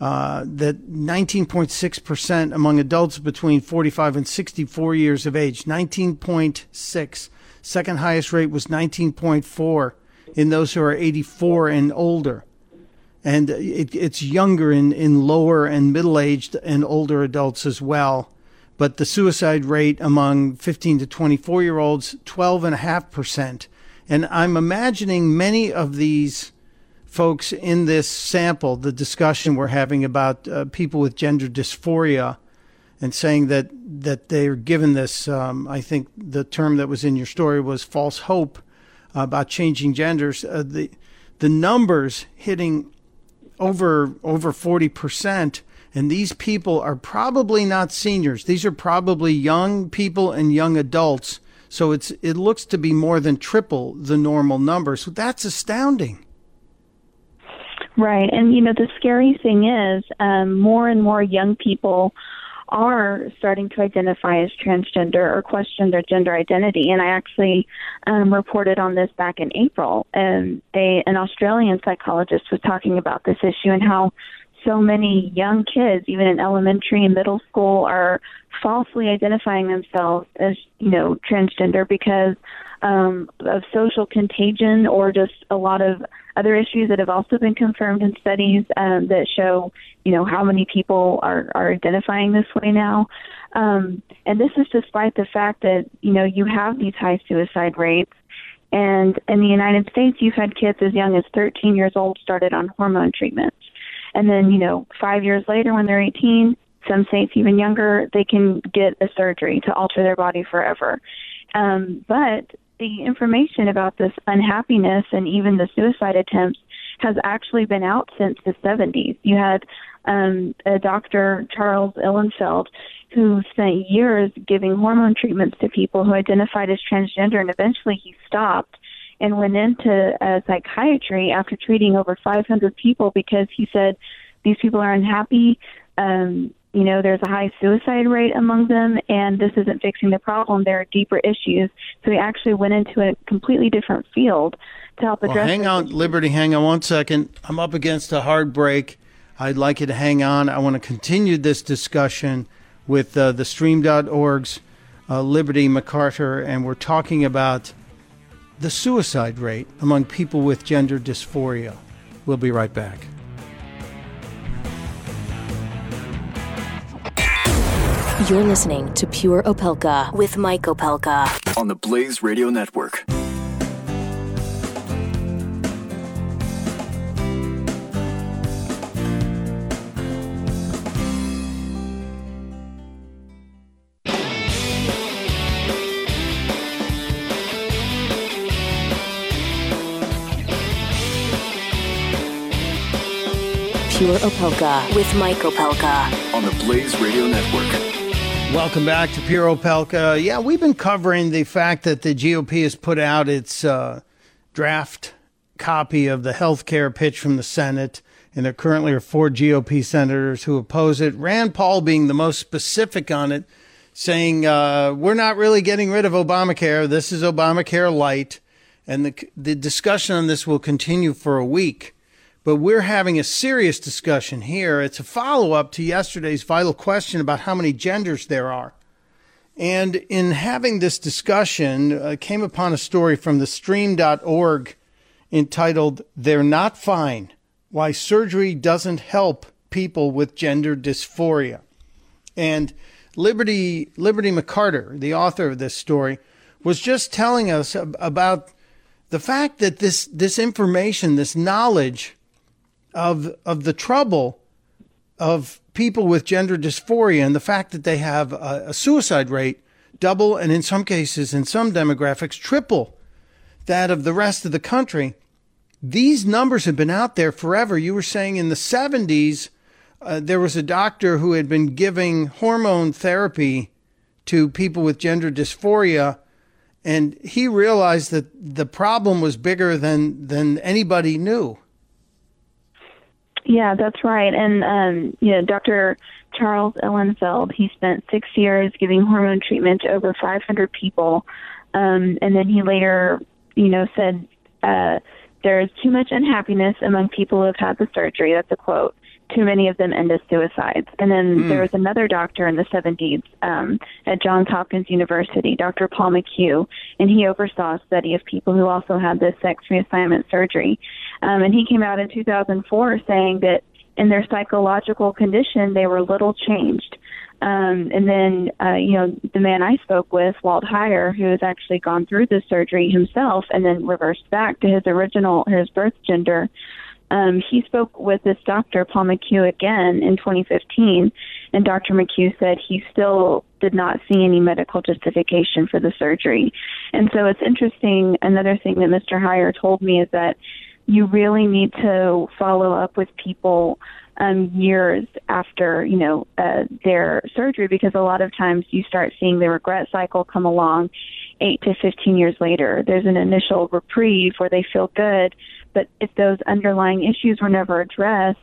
uh, that 19.6% among adults between 45 and 64 years of age, 19.6. Second highest rate was 19.4 in those who are 84 and older. And it, it's younger in, in lower and middle aged and older adults as well. But the suicide rate among 15 to 24 year olds, 12.5%. And I'm imagining many of these folks in this sample, the discussion we're having about uh, people with gender dysphoria, and saying that that they're given this. Um, I think the term that was in your story was false hope, about changing genders, uh, the the numbers hitting over over 40%. And these people are probably not seniors. These are probably young people and young adults. So it's it looks to be more than triple the normal number. So that's astounding. Right. And, you know, the scary thing is um, more and more young people are starting to identify as transgender or question their gender identity. And I actually um, reported on this back in April. And a, an Australian psychologist was talking about this issue and how so many young kids, even in elementary and middle school, are falsely identifying themselves as, you know, transgender because um, of social contagion or just a lot of other issues that have also been confirmed in studies um, that show, you know, how many people are, are identifying this way now. Um, and this is despite the fact that, you know, you have these high suicide rates. And in the United States, you've had kids as young as 13 years old started on hormone treatments. And then, you know, five years later, when they're 18, some states even younger, they can get a surgery to alter their body forever. Um, but the information about this unhappiness and even the suicide attempts has actually been out since the 70s. You had um, a Dr. Charles Ihlenfeld who spent years giving hormone treatments to people who identified as transgender, and eventually he stopped and went into uh, psychiatry after treating over 500 people because he said these people are unhappy. Um, you know, there's a high suicide rate among them, and this isn't fixing the problem. There are deeper issues. So he actually went into a completely different field to help address. Well, hang on. Liberty. Hang on one second. I'm up against a hard break. I'd like you to hang on. I want to continue this discussion with uh, the Stream.org's uh, Liberty McArtor, and we're talking about the suicide rate among people with gender dysphoria. We'll be right back. You're listening to Pure Opelka with Mike Opelka on the Blaze Radio Network. Pure Opelka with Mike Opelka on the Blaze Radio Network. Welcome back to Pure Opelka. Yeah, we've been covering the fact that the GOP has put out its uh, draft copy of the health care pitch from the Senate, and there currently are four GOP senators who oppose it. Rand Paul being the most specific on it, saying uh, we're not really getting rid of Obamacare. This is Obamacare light, and the the discussion on this will continue for a week but we're having a serious discussion here. It's a follow up to yesterday's vital question about how many genders there are. And in having this discussion, I uh, came upon a story from the stream.org entitled They're Not Fine Why Surgery Doesn't Help People with Gender Dysphoria. And Liberty, Liberty McArtor, the author of this story, was just telling us about the fact that this, this information, this knowledge, of of the trouble of people with gender dysphoria and the fact that they have a, a suicide rate double and in some cases in some demographics triple that of the rest of the country. These numbers have been out there forever. You were saying in the 70s, uh, there was a doctor who had been giving hormone therapy to people with gender dysphoria, and he realized that the problem was bigger than, than anybody knew. Yeah, that's right. And um, you know, Dr. Charles Ihlenfeld, he spent six years giving hormone treatment to over 500 people, um, and then he later, you know, said uh, there's too much unhappiness among people who have had the surgery. That's a quote too many of them end as suicides. And then mm. there was another doctor in the 70s um, at Johns Hopkins University, Dr. Paul McHugh, and he oversaw a study of people who also had this sex reassignment surgery. Um, and he came out in 2004 saying that in their psychological condition, they were little changed. Um, and then, uh, you know, the man I spoke with, Walt Heyer, who has actually gone through the surgery himself and then reversed back to his original, his birth gender, um, he spoke with this doctor, Paul McHugh, again in 2015, and Dr. McHugh said he still did not see any medical justification for the surgery. And so it's interesting. Another thing that Mr. Heyer told me is that you really need to follow up with people um, years after you know uh, their surgery because a lot of times you start seeing the regret cycle come along eight to 15 years later. There's an initial reprieve where they feel good but if those underlying issues were never addressed,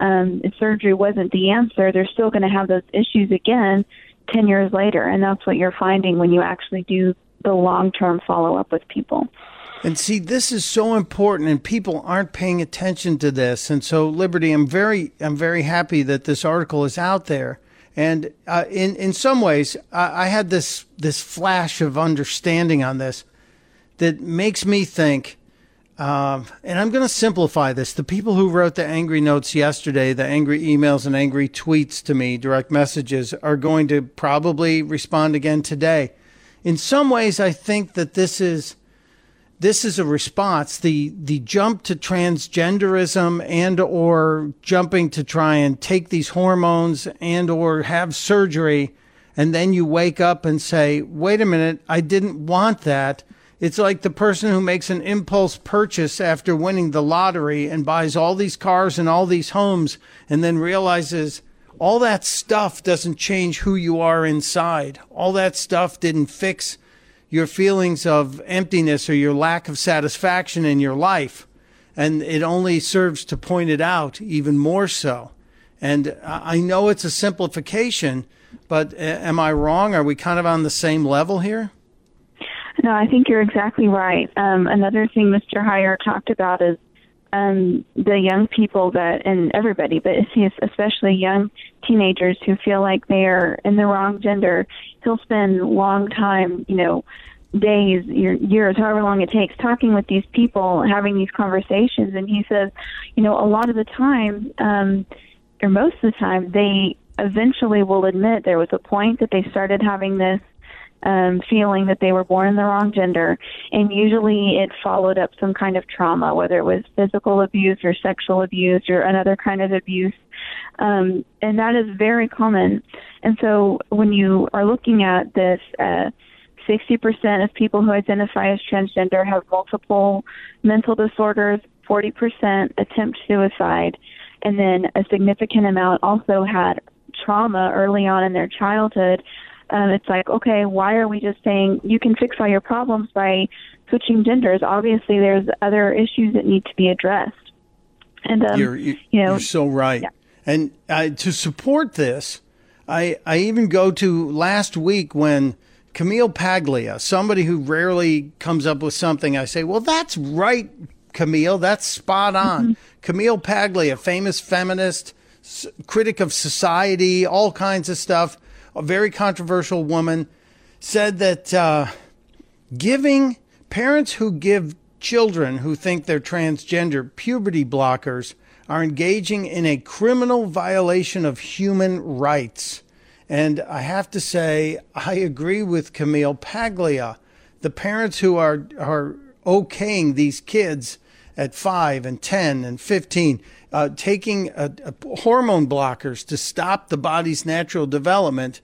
um, if surgery wasn't the answer, they're still going to have those issues again 10 years later. And that's what you're finding when you actually do the long term follow up with people. And see, this is so important, and people aren't paying attention to this. And so, Liberty, I'm very, I'm very happy that this article is out there. And uh, in in some ways, I, I had this this flash of understanding on this that makes me think um, and I'm going to simplify this. The people who wrote the angry notes yesterday, the angry emails and angry tweets to me, direct messages, are going to probably respond again today. In some ways, I think that this is this is a response. The the jump to transgenderism and or jumping to try and take these hormones and or have surgery, and then you wake up and say, "Wait a minute, I didn't want that." It's like the person who makes an impulse purchase after winning the lottery and buys all these cars and all these homes and then realizes all that stuff doesn't change who you are inside. All that stuff didn't fix your feelings of emptiness or your lack of satisfaction in your life. And it only serves to point it out even more so. And I know it's a simplification, but am I wrong? Are we kind of on the same level here? No, I think you're exactly right. Um, another thing Mr. Heyer talked about is um, the young people that, and everybody, but especially young teenagers who feel like they are in the wrong gender. He'll spend long time, you know, days, years, however long it takes, talking with these people, having these conversations. And he says, you know, a lot of the time, um, or most of the time, they eventually will admit there was a point that they started having this um, feeling that they were born in the wrong gender, and usually it followed up some kind of trauma, whether it was physical abuse or sexual abuse or another kind of abuse, um, and that is very common. And so when you are looking at this, uh, 60% of people who identify as transgender have multiple mental disorders, 40% attempt suicide, and then a significant amount also had trauma early on in their childhood um, it's like, okay, why are we just saying you can fix all your problems by switching genders? Obviously, there's other issues that need to be addressed. And um, you're, you, you know, you're so right. Yeah. And uh, to support this, I I even go to last week when Camille Paglia, somebody who rarely comes up with something, I say, well, that's right, Camille, that's spot on. Mm-hmm. Camille Paglia, famous feminist, critic of society, all kinds of stuff a very controversial woman, said that uh, giving parents who give children who think they're transgender puberty blockers are engaging in a criminal violation of human rights. And I have to say, I agree with Camille Paglia. The parents who are, are okaying these kids at 5 and 10 and 15 uh, taking uh, hormone blockers to stop the body's natural development,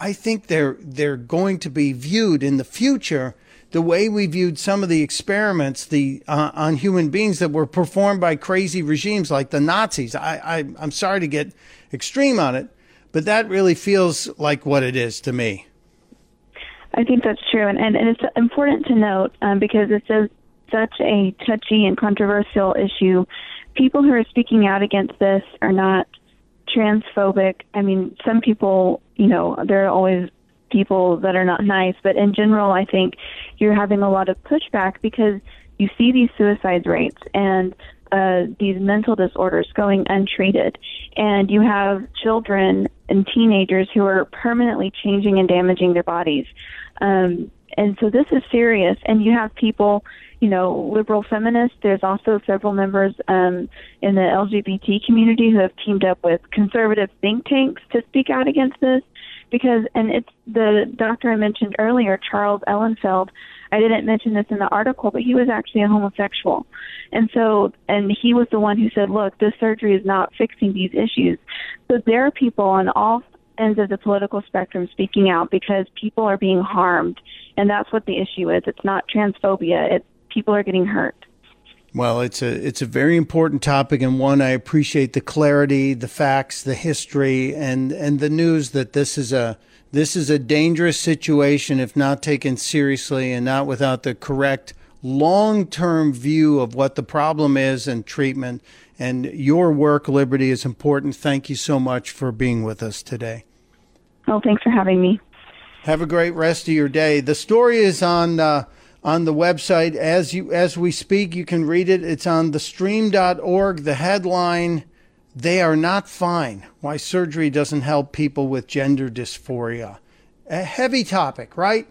I think they're they're going to be viewed in the future the way we viewed some of the experiments the uh, on human beings that were performed by crazy regimes like the Nazis. I, I I'm sorry to get extreme on it, but that really feels like what it is to me. I think that's true, and and, and it's important to note um, because it's a, such a touchy and controversial issue people who are speaking out against this are not transphobic. I mean, some people, you know, there are always people that are not nice, but in general, I think you're having a lot of pushback because you see these suicide rates and uh, these mental disorders going untreated, and you have children and teenagers who are permanently changing and damaging their bodies. Um, and so this is serious, and you have people you know, liberal feminists. There's also several members um, in the LGBT community who have teamed up with conservative think tanks to speak out against this. Because, and it's the doctor I mentioned earlier, Charles Ihlenfeld. I didn't mention this in the article, but he was actually a homosexual. And so, and he was the one who said, look, this surgery is not fixing these issues. So there are people on all ends of the political spectrum speaking out because people are being harmed. And that's what the issue is. It's not transphobia. It's people are getting hurt. Well, it's a it's a very important topic and one I appreciate the clarity, the facts, the history, and and the news that this is a this is a dangerous situation if not taken seriously and not without the correct long-term view of what the problem is and treatment. And your work, Liberty, is important. Thank you so much for being with us today. Oh, thanks for having me. Have a great rest of your day. The story is on. Uh, on the website as you as we speak. You can read it. It's on thestream.org. The headline: They are not fine. Why surgery doesn't help people with gender dysphoria. A heavy topic, right?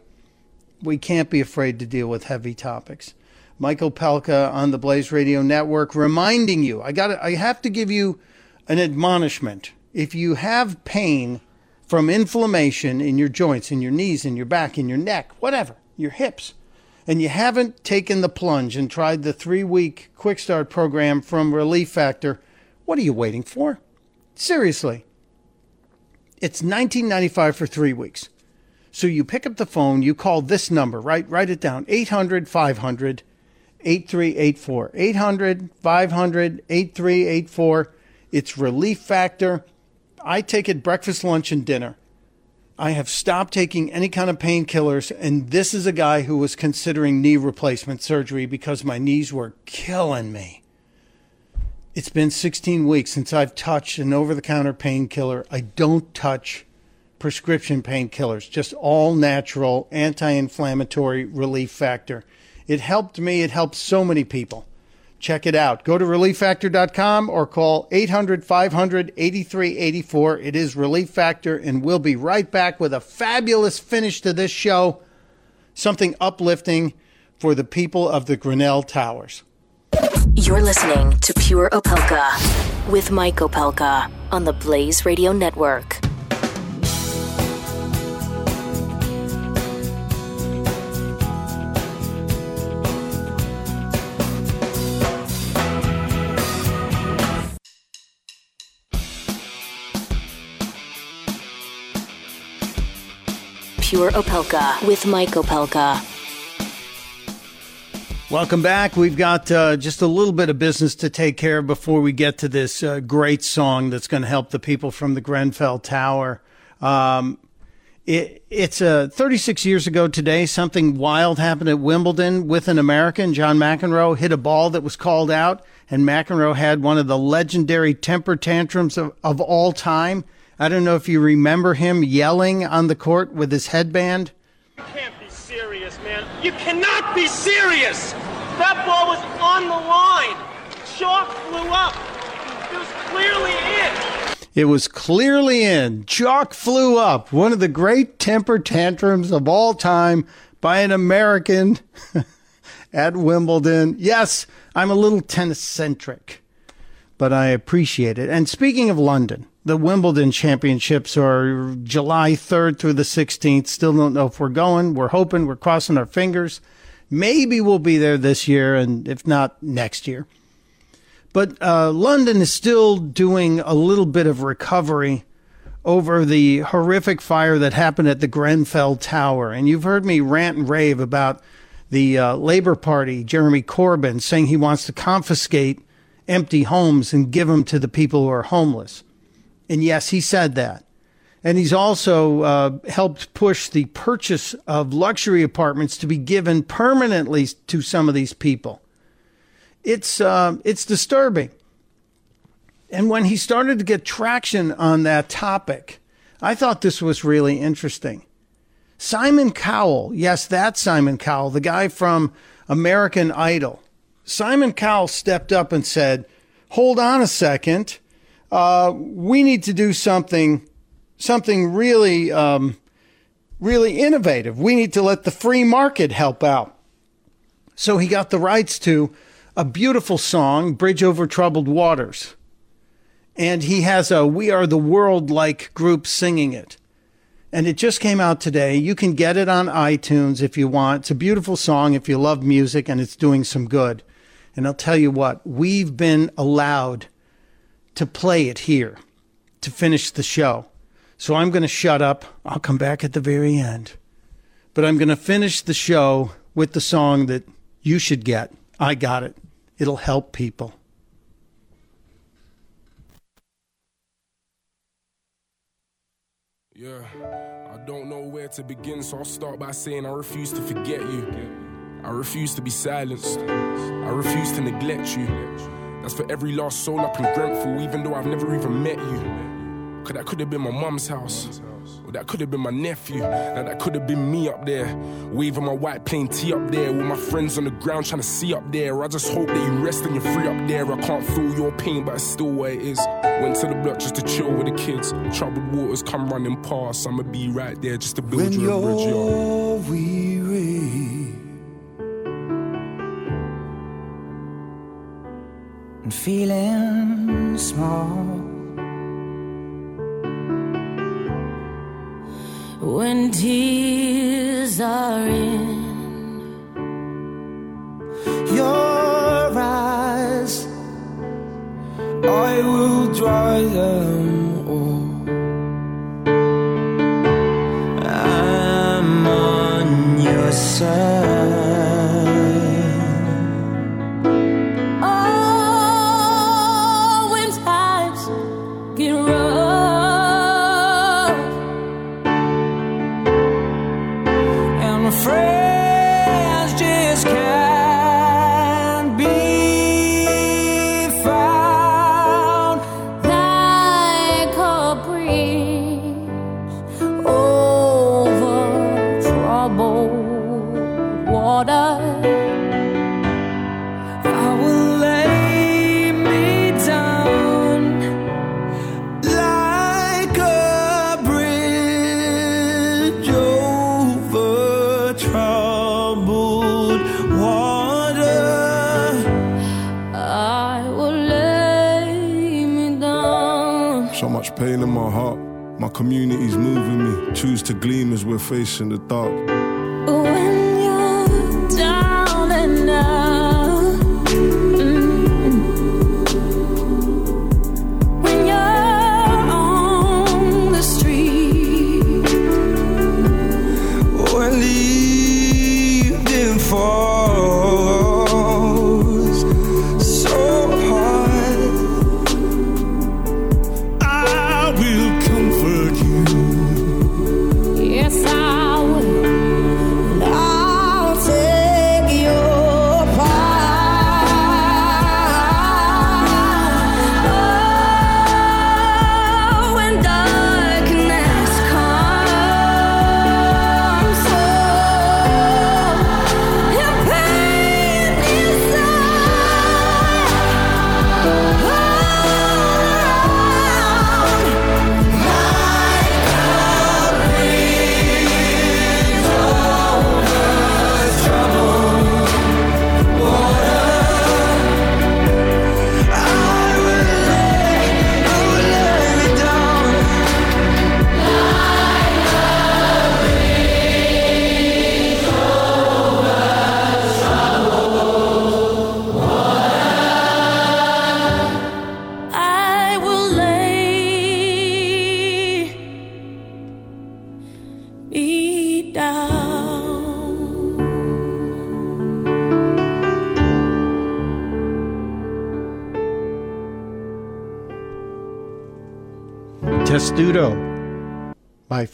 We can't be afraid to deal with heavy topics. Mike Opelka on the Blaze Radio Network reminding you. I got I have to give you an admonishment. If you have pain from inflammation in your joints, in your knees, in your back, in your neck, whatever, your hips, and you haven't taken the plunge and tried the three week quick start program from Relief Factor, what are you waiting for? Seriously. It's $19.95 for three weeks. So you pick up the phone, you call this number, right? Write it down 800 500 8384. 800 500 8384. It's Relief Factor. I take it breakfast, lunch, and dinner. I have stopped taking any kind of painkillers, and this is a guy who was considering knee replacement surgery because my knees were killing me. It's been 16 weeks since I've touched an over the counter painkiller. I don't touch prescription painkillers, just all natural anti inflammatory relief factor. It helped me, it helps so many people. Check it out. Go to relieffactor.com or call 800 500 8384. It is Relief Factor, and we'll be right back with a fabulous finish to this show. Something uplifting for the people of the Grenfell Towers. You're listening to Pure Opelka with Mike Opelka on the Blaze Radio Network. Pure Opelka with Mike Opelka. Welcome back. We've got uh, just a little bit of business to take care of before we get to this uh, great song that's going to help the people from the Grenfell Tower. Um, it, it's uh, 36 years ago today. Something wild happened at Wimbledon with an American. John McEnroe hit a ball that was called out, and McEnroe had one of the legendary temper tantrums of, of all time. I don't know if you remember him yelling on the court with his headband. You can't be serious, man. You cannot be serious. That ball was on the line. Chalk flew up. It was clearly in. It was clearly in. Chalk flew up. One of the great temper tantrums of all time by an American [laughs] at Wimbledon. Yes, I'm a little tennis centric, but I appreciate it. And speaking of London, the Wimbledon Championships are July 3rd through the 16th. Still don't know if we're going. We're hoping, we're crossing our fingers. Maybe we'll be there this year, and if not, next year. But uh, London is still doing a little bit of recovery over the horrific fire that happened at the Grenfell Tower. And you've heard me rant and rave about the uh, Labour Party, Jeremy Corbyn, saying he wants to confiscate empty homes and give them to the people who are homeless. And yes, he said that. And he's also uh, helped push the purchase of luxury apartments to be given permanently to some of these people. It's uh, it's disturbing. And when he started to get traction on that topic, I thought this was really interesting. Simon Cowell, yes, that's Simon Cowell, the guy from American Idol. Simon Cowell stepped up and said, "Hold on a second uh, we need to do something, something really, um, really innovative. We need to let the free market help out. So he got the rights to a beautiful song, Bridge Over Troubled Waters. And he has a We Are the World like group singing it. And it just came out today. You can get it on iTunes if you want. It's a beautiful song if you love music and it's doing some good. And I'll tell you what, we've been allowed to play it here to finish the show. So I'm going to shut up. I'll come back at the very end. But I'm going to finish the show with the song that you should get. I got it. It'll help people. Yeah, I don't know where to begin, so I'll start by saying I refuse to forget you. I refuse to be silenced. I refuse to neglect you. That's for every lost soul up in Grenfell, even though I've never even met you. Cause that could have been my mum's house. Or that could have been my nephew. Now that could have been me up there. Waving my white plain tee up there. With my friends on the ground trying to see up there. I just hope that you rest and you're free up there. I can't feel your pain, but it's still where it is. Went to the block just to chill with the kids. Troubled waters come running past. I'ma be right there just to build when you a bridge, you're and feeling small. When tears are in Communities moving me. Choose to gleam as we're facing the dark.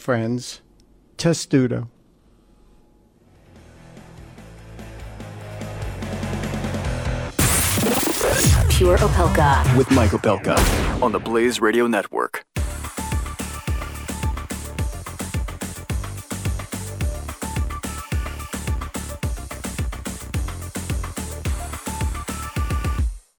friends, Testudo. Pure Opelka. With Mike Opelka on the Blaze Radio Network.